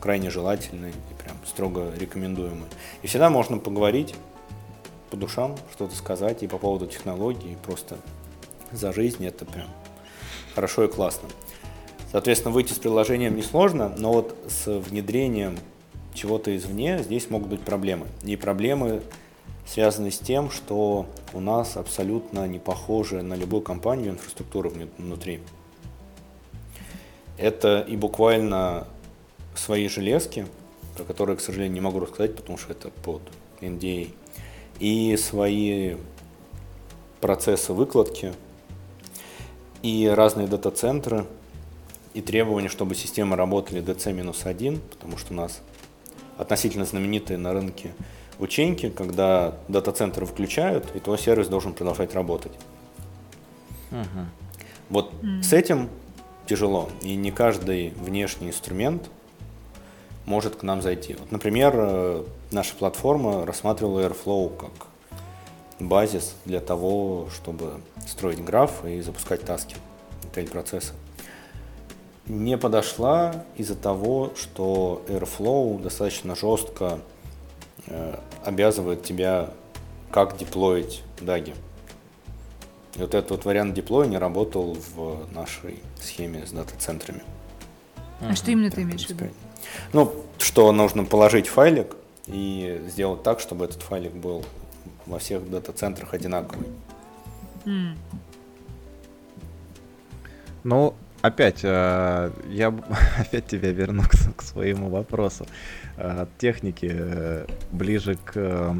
крайне желательные и прям строго рекомендуемые. И всегда можно поговорить по душам, что-то сказать и по поводу технологий, и просто за жизнь, это прям хорошо и классно. Соответственно, выйти с приложением несложно, но вот с внедрением чего-то извне здесь могут быть проблемы. И проблемы связаны с тем, что у нас абсолютно не похожа на любую компанию инфраструктура внутри. Это и буквально свои железки, про которые, к сожалению, не могу рассказать, потому что это под NDA, и свои процессы выкладки – и разные дата-центры, и требования, чтобы системы работали DC-1, потому что у нас относительно знаменитые на рынке ученьки, когда дата-центр включают, и твой сервис должен продолжать работать. Uh-huh. Вот mm. с этим тяжело, и не каждый внешний инструмент может к нам зайти. Вот, например, э, наша платформа рассматривала Airflow как базис для того, чтобы строить граф и запускать таски, тейл-процессы. Не подошла из-за того, что Airflow достаточно жестко э, обязывает тебя как деплоить даги. И вот этот вот вариант деплоя не работал в нашей схеме с дата-центрами. А что именно ты имеешь в виду? Ну, что нужно положить файлик и сделать так, чтобы этот файлик был во всех дата-центрах одинаковый. Mm. Ну, опять, э, я опять тебя верну к, к своему вопросу. Э, от техники э, ближе к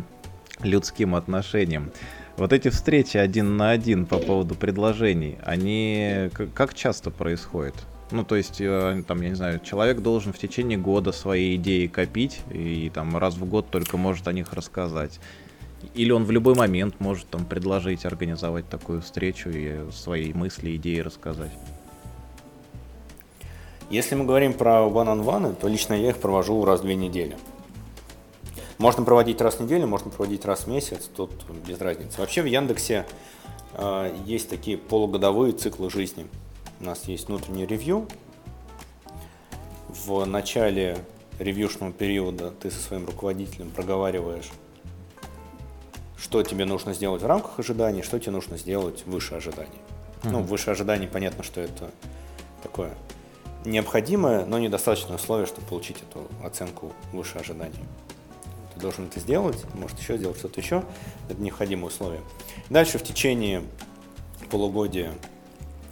людским отношениям. Вот эти встречи один на один по поводу предложений, они как часто происходят? Ну, то есть, там, я не знаю, человек должен в течение года свои идеи копить и там раз в год только может о них рассказать. Или он в любой момент может там предложить организовать такую встречу и свои мысли, идеи рассказать. Если мы говорим про one-on-one, то лично я их провожу раз в две недели. Можно проводить раз в неделю, можно проводить раз в месяц, тут без разницы. Вообще в Яндексе э, есть такие полугодовые циклы жизни. У нас есть внутренний ревью. В начале ревьюшного периода ты со своим руководителем проговариваешь что тебе нужно сделать в рамках ожиданий, что тебе нужно сделать выше ожиданий. Mm-hmm. Ну, выше ожиданий понятно, что это такое необходимое, но недостаточное условие, чтобы получить эту оценку выше ожиданий. Ты должен это сделать, может еще сделать что-то еще. Это необходимое условие. Дальше в течение полугодия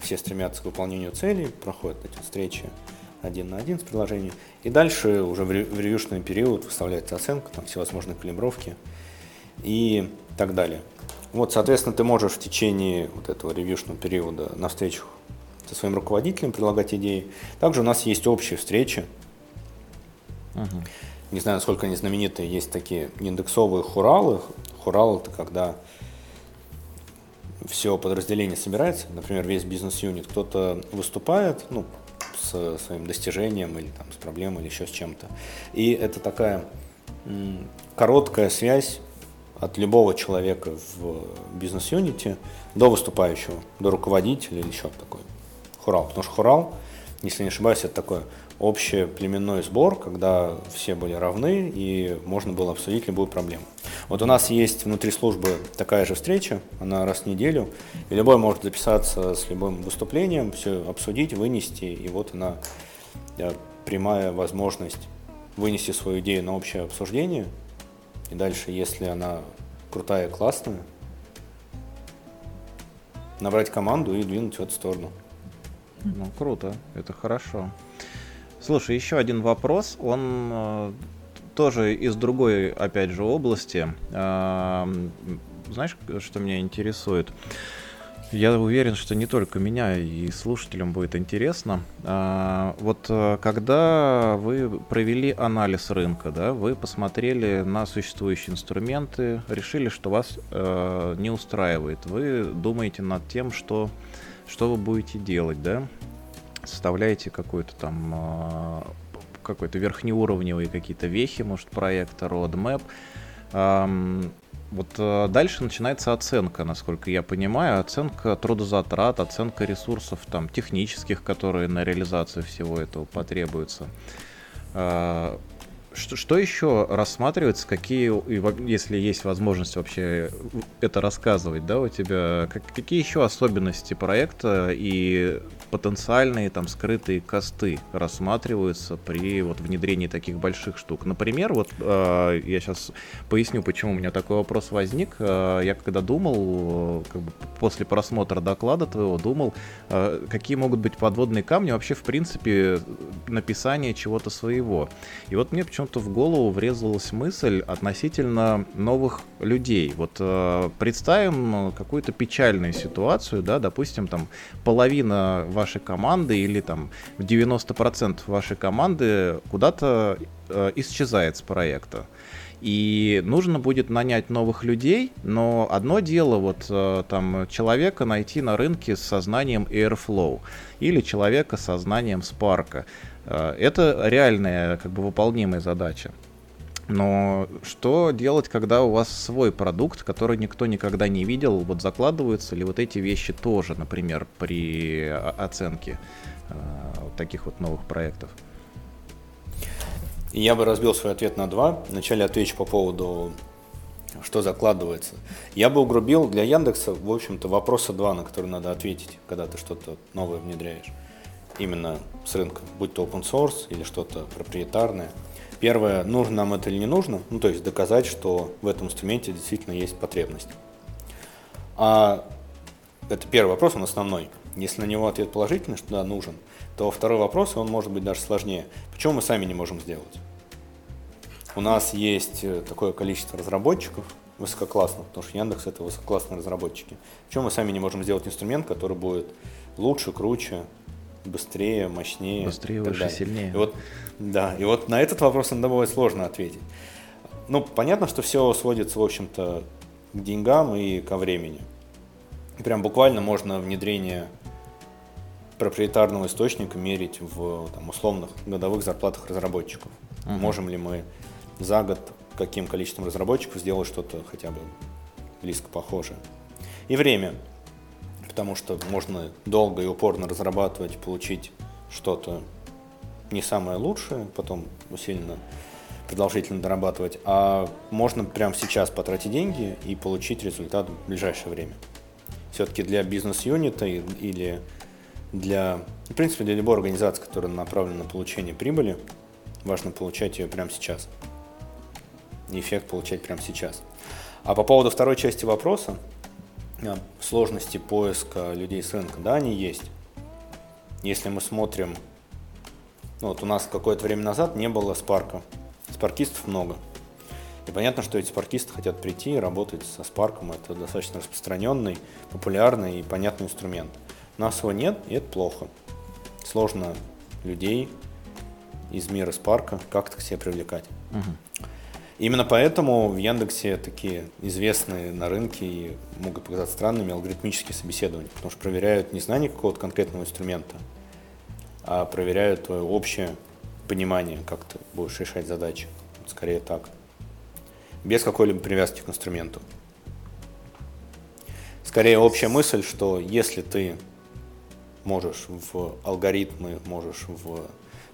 все стремятся к выполнению целей, проходят эти встречи один на один с приложением. И дальше уже в ревьюшный период выставляется оценка, там всевозможные калибровки и так далее. Вот, соответственно, ты можешь в течение вот этого ревьюшного периода на встречах со своим руководителем предлагать идеи. Также у нас есть общие встречи. Угу. Не знаю, насколько они знаменитые, есть такие индексовые хуралы. Хурал это когда все подразделение собирается, например, весь бизнес-юнит, кто-то выступает, ну, с своим достижением или там с проблемой или еще с чем-то. И это такая короткая связь от любого человека в бизнес-юнити до выступающего, до руководителя или еще такой. Хурал. Потому что хурал, если не ошибаюсь, это такой общий племенной сбор, когда все были равны и можно было обсудить любую проблему. Вот у нас есть внутри службы такая же встреча, она раз в неделю, и любой может записаться с любым выступлением, все обсудить, вынести, и вот она прямая возможность вынести свою идею на общее обсуждение, и дальше, если она крутая, классная, набрать команду и двинуть в эту сторону. Ну, круто, это хорошо. Слушай, еще один вопрос, он э, тоже из другой, опять же, области. Э, знаешь, что меня интересует? Я уверен, что не только меня и слушателям будет интересно. А, вот э, когда вы провели анализ рынка, да, вы посмотрели на существующие инструменты, решили, что вас э, не устраивает. Вы думаете над тем, что, что вы будете делать, да? Составляете какой-то там э, какой-то верхнеуровневые какие-то вехи, может, проекта, roadmap. Вот э, дальше начинается оценка, насколько я понимаю, оценка трудозатрат, оценка ресурсов там технических, которые на реализацию всего этого потребуются. А, что, что еще рассматривается, какие, если есть возможность вообще это рассказывать, да, у тебя, как, какие еще особенности проекта и потенциальные там скрытые косты рассматриваются при вот внедрении таких больших штук. Например, вот э, я сейчас поясню, почему у меня такой вопрос возник. Э, я когда думал, как бы после просмотра доклада твоего, думал, э, какие могут быть подводные камни вообще в принципе написания чего-то своего. И вот мне почему-то в голову врезалась мысль относительно новых людей. Вот э, представим какую-то печальную ситуацию, да, допустим, там половина вашей вашей команды или там 90% вашей команды куда-то э, исчезает с проекта. И нужно будет нанять новых людей, но одно дело вот э, там человека найти на рынке с сознанием Airflow или человека с сознанием Spark. Э, это реальная, как бы выполнимая задача. Но что делать, когда у вас свой продукт, который никто никогда не видел? Вот закладываются ли вот эти вещи тоже, например, при оценке э, таких вот новых проектов? Я бы разбил свой ответ на два. Вначале отвечу по поводу, что закладывается. Я бы угрубил для Яндекса, в общем-то, вопроса два, на которые надо ответить, когда ты что-то новое внедряешь. Именно с рынка, будь то open source или что-то проприетарное – Первое, нужно нам это или не нужно, ну то есть доказать, что в этом инструменте действительно есть потребность. А это первый вопрос, он основной. Если на него ответ положительный, что да, нужен, то второй вопрос, он может быть даже сложнее. Почему мы сами не можем сделать? У нас есть э, такое количество разработчиков высококлассных, потому что Яндекс это высококлассные разработчики. Почему мы сами не можем сделать инструмент, который будет лучше, круче, быстрее, мощнее. Быстрее, выше, далее. сильнее. И вот, да, и вот на этот вопрос иногда бывает сложно ответить. Ну, понятно, что все сводится, в общем-то, к деньгам и ко времени. И прям буквально можно внедрение проприетарного источника мерить в там, условных годовых зарплатах разработчиков. Uh-huh. Можем ли мы за год каким количеством разработчиков сделать что-то хотя бы близко похожее. И время потому что можно долго и упорно разрабатывать, получить что-то не самое лучшее, потом усиленно, продолжительно дорабатывать, а можно прямо сейчас потратить деньги и получить результат в ближайшее время. Все-таки для бизнес-юнита или для, в принципе, для любой организации, которая направлена на получение прибыли, важно получать ее прямо сейчас. Эффект получать прямо сейчас. А по поводу второй части вопроса, сложности поиска людей с рынка, да, они есть. Если мы смотрим, ну, вот у нас какое-то время назад не было спарка, спаркистов много. И понятно, что эти спаркисты хотят прийти и работать со спарком, это достаточно распространенный, популярный и понятный инструмент. У нас его нет, и это плохо. Сложно людей из мира спарка как-то к себе привлекать. Угу. Именно поэтому в Яндексе такие известные на рынке и могут показаться странными алгоритмические собеседования, потому что проверяют не знание какого-то конкретного инструмента, а проверяют твое общее понимание, как ты будешь решать задачи. Скорее так. без какой-либо привязки к инструменту. Скорее общая мысль, что если ты можешь в алгоритмы, можешь в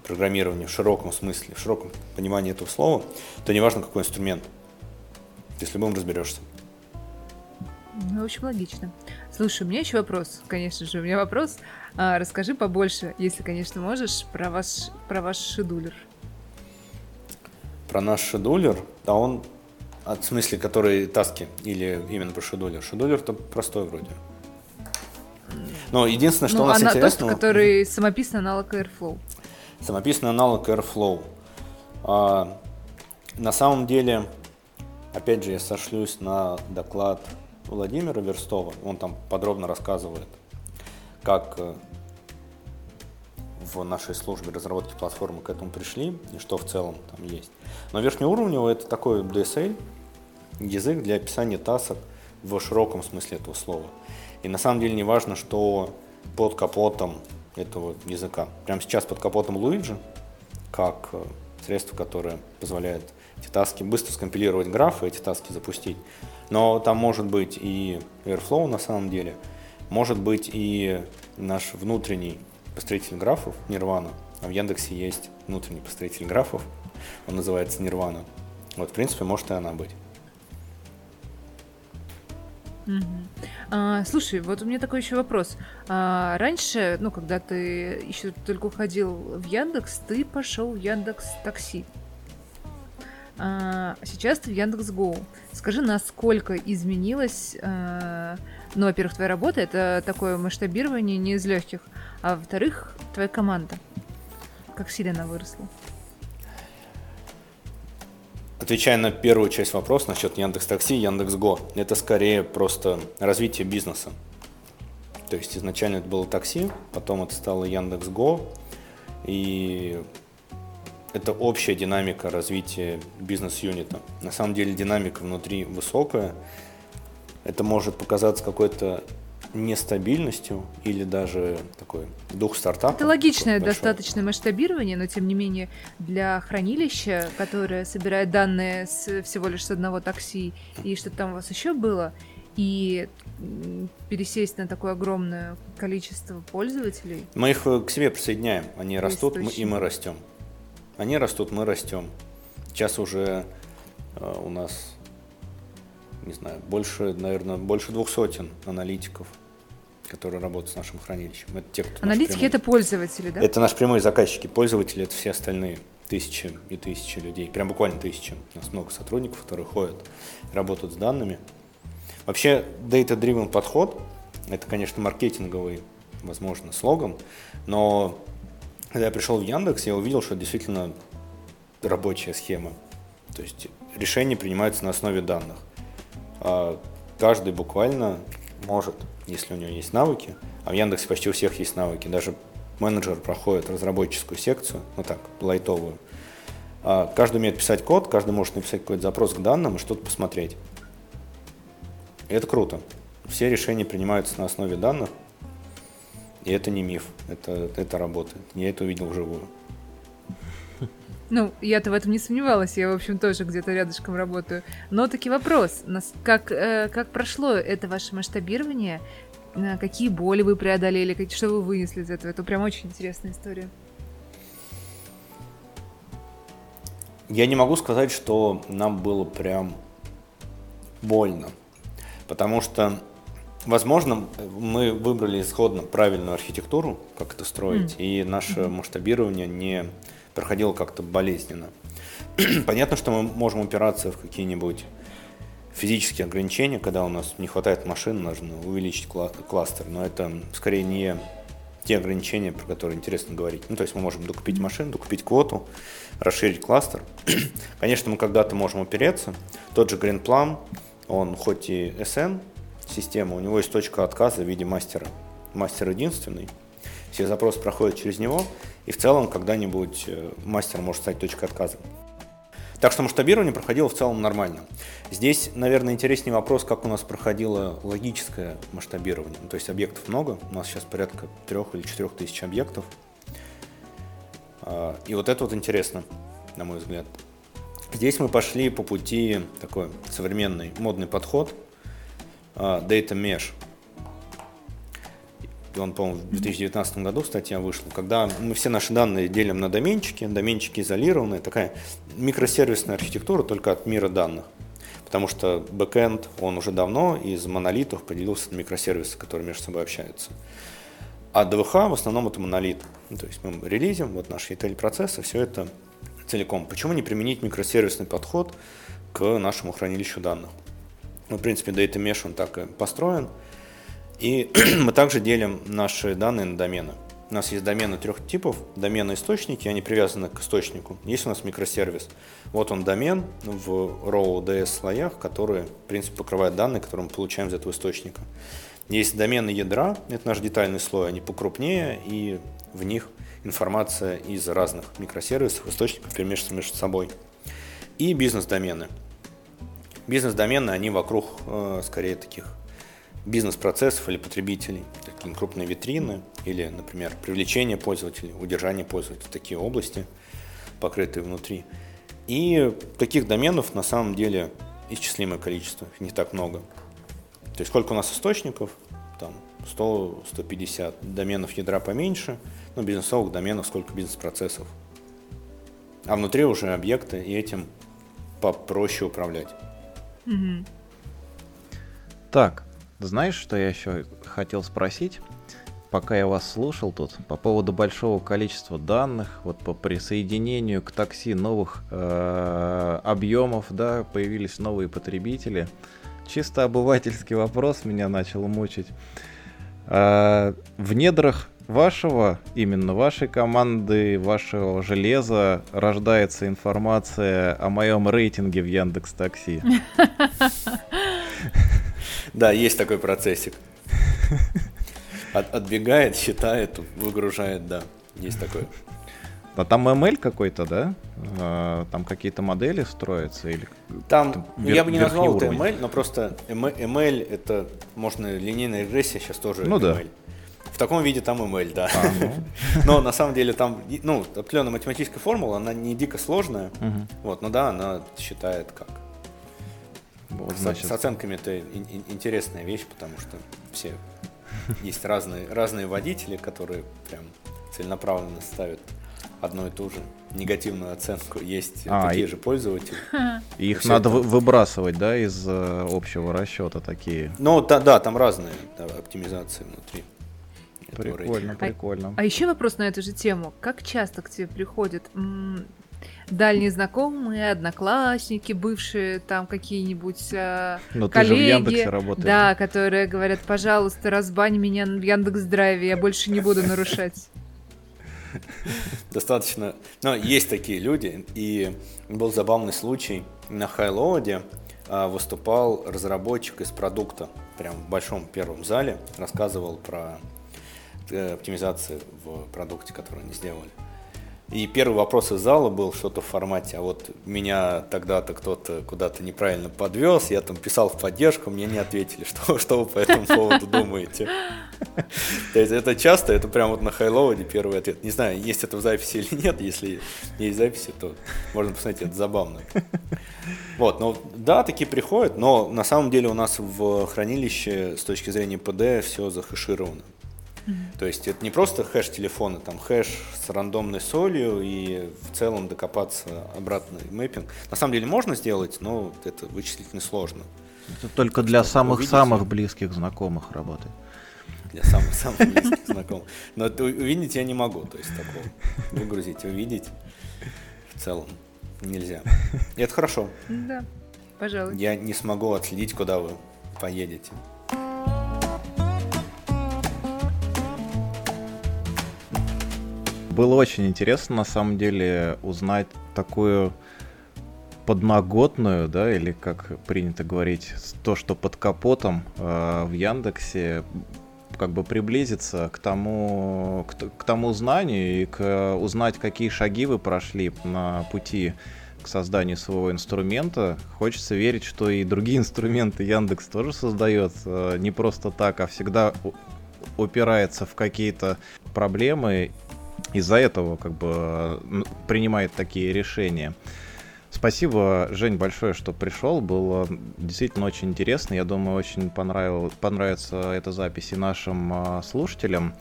программировании в широком смысле, в широком понимании этого слова, то неважно какой инструмент, ты с любым разберешься. Ну, в общем, логично. Слушай, у меня еще вопрос, конечно же, у меня вопрос. А, расскажи побольше, если, конечно, можешь, про ваш, про ваш шедулер. Про наш шедулер, да он, от в смысле, который таски, или именно про шедулер. Шедулер-то простой вроде. Но единственное, что ну, у нас она, интересно... Тот, который самописный аналог Airflow. Самописный аналог Airflow. А, на самом деле, опять же, я сошлюсь на доклад Владимира Верстова. Он там подробно рассказывает, как э, в нашей службе разработки платформы к этому пришли и что в целом там есть. Но верхнеуровневый это такой DSL, язык для описания тасок в широком смысле этого слова. И на самом деле не важно, что под капотом этого языка. Прямо сейчас под капотом Luigi, как э, средство, которое позволяет эти таски быстро скомпилировать графы, эти таски запустить. Но там может быть и Airflow на самом деле, может быть и наш внутренний построитель графов Nirvana. А в Яндексе есть внутренний построитель графов, он называется Nirvana. Вот, в принципе, может и она быть. А, слушай, вот у меня такой еще вопрос. А, раньше, ну, когда ты еще только уходил в Яндекс, ты пошел в Яндекс Такси. А, сейчас ты в Яндекс Гоу. Скажи, насколько изменилась, ну, во-первых, твоя работа, это такое масштабирование не из легких, а во-вторых, твоя команда. Как сильно она выросла? Отвечая на первую часть вопроса насчет Яндекс Такси, Яндекс Го, это скорее просто развитие бизнеса. То есть изначально это было такси, потом это стало Яндекс Го, и это общая динамика развития бизнес-юнита. На самом деле динамика внутри высокая. Это может показаться какой-то нестабильностью или даже такой дух стартапа. Это логичное достаточно масштабирование, но тем не менее для хранилища, которое собирает данные с, всего лишь с одного такси и что там у вас еще было, и пересесть на такое огромное количество пользователей. Мы их э, к себе присоединяем, они растут, мы, и мы растем. Они растут, мы растем. Сейчас уже э, у нас, не знаю, больше, наверное, больше двух сотен аналитиков которые работают с нашим хранилищем. Это те, кто Аналитики прямой... это пользователи, да? Это наши прямые заказчики. Пользователи это все остальные тысячи и тысячи людей. Прям буквально тысячи. У нас много сотрудников, которые ходят, работают с данными. Вообще, data-driven подход – это, конечно, маркетинговый, возможно, слоган, но когда я пришел в Яндекс, я увидел, что действительно рабочая схема. То есть решения принимаются на основе данных. А каждый буквально может если у него есть навыки, а в Яндексе почти у всех есть навыки, даже менеджер проходит разработческую секцию, ну так, лайтовую. А каждый умеет писать код, каждый может написать какой-то запрос к данным и что-то посмотреть. И это круто. Все решения принимаются на основе данных, и это не миф, это, это работает. Я это увидел вживую. Ну, я-то в этом не сомневалась, я, в общем, тоже где-то рядышком работаю. Но таки вопрос, как, э, как прошло это ваше масштабирование, э, какие боли вы преодолели, как, что вы вынесли из этого? Это прям очень интересная история. Я не могу сказать, что нам было прям больно, потому что, возможно, мы выбрали исходно правильную архитектуру, как это строить, mm. и наше mm-hmm. масштабирование не проходило как-то болезненно. Понятно, что мы можем упираться в какие-нибудь физические ограничения, когда у нас не хватает машин, нужно увеличить кластер, но это скорее не те ограничения, про которые интересно говорить. Ну, то есть мы можем докупить машину, докупить квоту, расширить кластер. Конечно, мы когда-то можем опереться. Тот же GreenPlum, он хоть и SN система, у него есть точка отказа в виде мастера. Мастер единственный. Все запросы проходят через него, и в целом когда-нибудь э, мастер может стать точкой отказа. Так что масштабирование проходило в целом нормально. Здесь, наверное, интереснее вопрос, как у нас проходило логическое масштабирование. То есть объектов много, у нас сейчас порядка трех или четырех тысяч объектов. А, и вот это вот интересно, на мой взгляд. Здесь мы пошли по пути такой современный модный подход uh, Data Mesh. Он, по-моему, в 2019 году статья вышла, когда мы все наши данные делим на доменчики, доменчики изолированные, такая микросервисная архитектура только от мира данных. Потому что бэкэнд, он уже давно из монолитов поделился на микросервисы, которые между собой общаются. А ДВХ в основном это монолит. Ну, то есть мы релизим, вот наши ETL-процессы, все это целиком. Почему не применить микросервисный подход к нашему хранилищу данных? Ну, в принципе, Data Mesh он так и построен. И мы также делим наши данные на домены. У нас есть домены трех типов. Домены источники, они привязаны к источнику. Есть у нас микросервис. Вот он домен в RAW DS слоях, которые, в принципе, покрывают данные, которые мы получаем из этого источника. Есть домены ядра, это наш детальный слой, они покрупнее, и в них информация из разных микросервисов, источников перемешивается между собой. И бизнес-домены. Бизнес-домены, они вокруг, э, скорее, таких бизнес-процессов или потребителей, такие крупные витрины или, например, привлечение пользователей, удержание пользователей, такие области, покрытые внутри. И таких доменов на самом деле исчислимое количество, их не так много. То есть сколько у нас источников, там 100-150 доменов ядра поменьше, но бизнесовых доменов сколько бизнес-процессов. А внутри уже объекты, и этим попроще управлять. Мгм. Так, знаешь, что я еще хотел спросить? Пока я вас слушал тут, по поводу большого количества данных, вот по присоединению к такси новых э, объемов, да, появились новые потребители. Чисто обывательский вопрос меня начал мучить. Э, в недрах вашего, именно вашей команды, вашего железа рождается информация о моем рейтинге в Яндекс Такси. Да, есть такой процессик. От- отбегает, считает, выгружает, да, есть такое. А там ML какой-то, да? А, Там какие-то модели строятся или... Там, ну, вер- я бы не назвал это. ML, но просто ML это, можно, линейная регрессия сейчас тоже Ну да. ML. В таком виде там ML, да. А, ну, Но на самом деле там, ну, определенная математическая формула, она не дико сложная, мгм. вот, но да, она считает как. Вот, С- значит, С оценками это ин- ин- интересная вещь, потому что все есть разные, разные водители, которые прям целенаправленно ставят одну и ту же негативную оценку. Есть А, такие и- же пользователи. их всё надо это- вы- выбрасывать, да, из э, общего расчета такие. Ну, да, да, там разные да, оптимизации внутри. Прикольно, прикольно. А еще вопрос на эту же тему. Как часто к тебе приходят м, дальние знакомые, одноклассники, бывшие там какие-нибудь а, Но ты же в коллеги, Яндексе работаешь. да, которые говорят, пожалуйста, разбань меня в Яндекс Драйве, я больше не буду нарушать. Достаточно. Но есть такие люди. И был забавный случай. На Хайлоуде а, выступал разработчик из продукта. Прям в большом первом зале. Рассказывал про э, оптимизации в продукте, который они сделали. И первый вопрос из зала был что-то в формате, а вот меня тогда-то кто-то куда-то неправильно подвез, я там писал в поддержку, мне не ответили, что, что вы по этому поводу думаете. То есть это часто, это прям вот на хайлоуде первый ответ. Не знаю, есть это в записи или нет, если есть записи, то можно посмотреть, это забавно. Вот, ну да, такие приходят, но на самом деле у нас в хранилище с точки зрения PD все захэшировано. То есть это не просто хэш телефона, там хэш с рандомной солью и в целом докопаться обратный мэппинг. На самом деле можно сделать, но это вычислительно сложно Это только для Чтобы самых-самых увидеть- близких знакомых работает. для самых самых близких знакомых. Но это увидеть я не могу, то есть такого выгрузить, увидеть в целом нельзя. И это хорошо. Да, пожалуй. Я не смогу отследить, куда вы поедете. Было очень интересно, на самом деле, узнать такую подноготную, да, или как принято говорить, то, что под капотом э, в Яндексе, как бы приблизиться к тому, к, к тому знанию и к узнать, какие шаги вы прошли на пути к созданию своего инструмента. Хочется верить, что и другие инструменты Яндекс тоже создает э, не просто так, а всегда упирается в какие-то проблемы из-за этого как бы э, принимает такие решения. Спасибо, Жень, большое, что пришел. Было действительно очень интересно. Я думаю, очень понравил, понравится эта запись и нашим а, слушателям.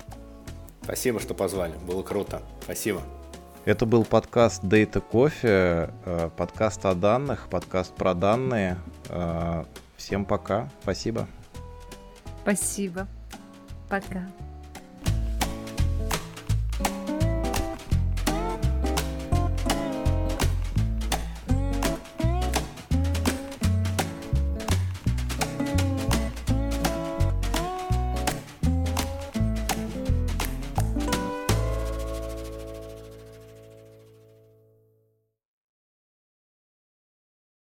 Спасибо, что позвали. Было круто. Спасибо. Это был подкаст Data Coffee, э, подкаст о данных, подкаст про данные. Э, всем пока. Спасибо. Спасибо. Пока.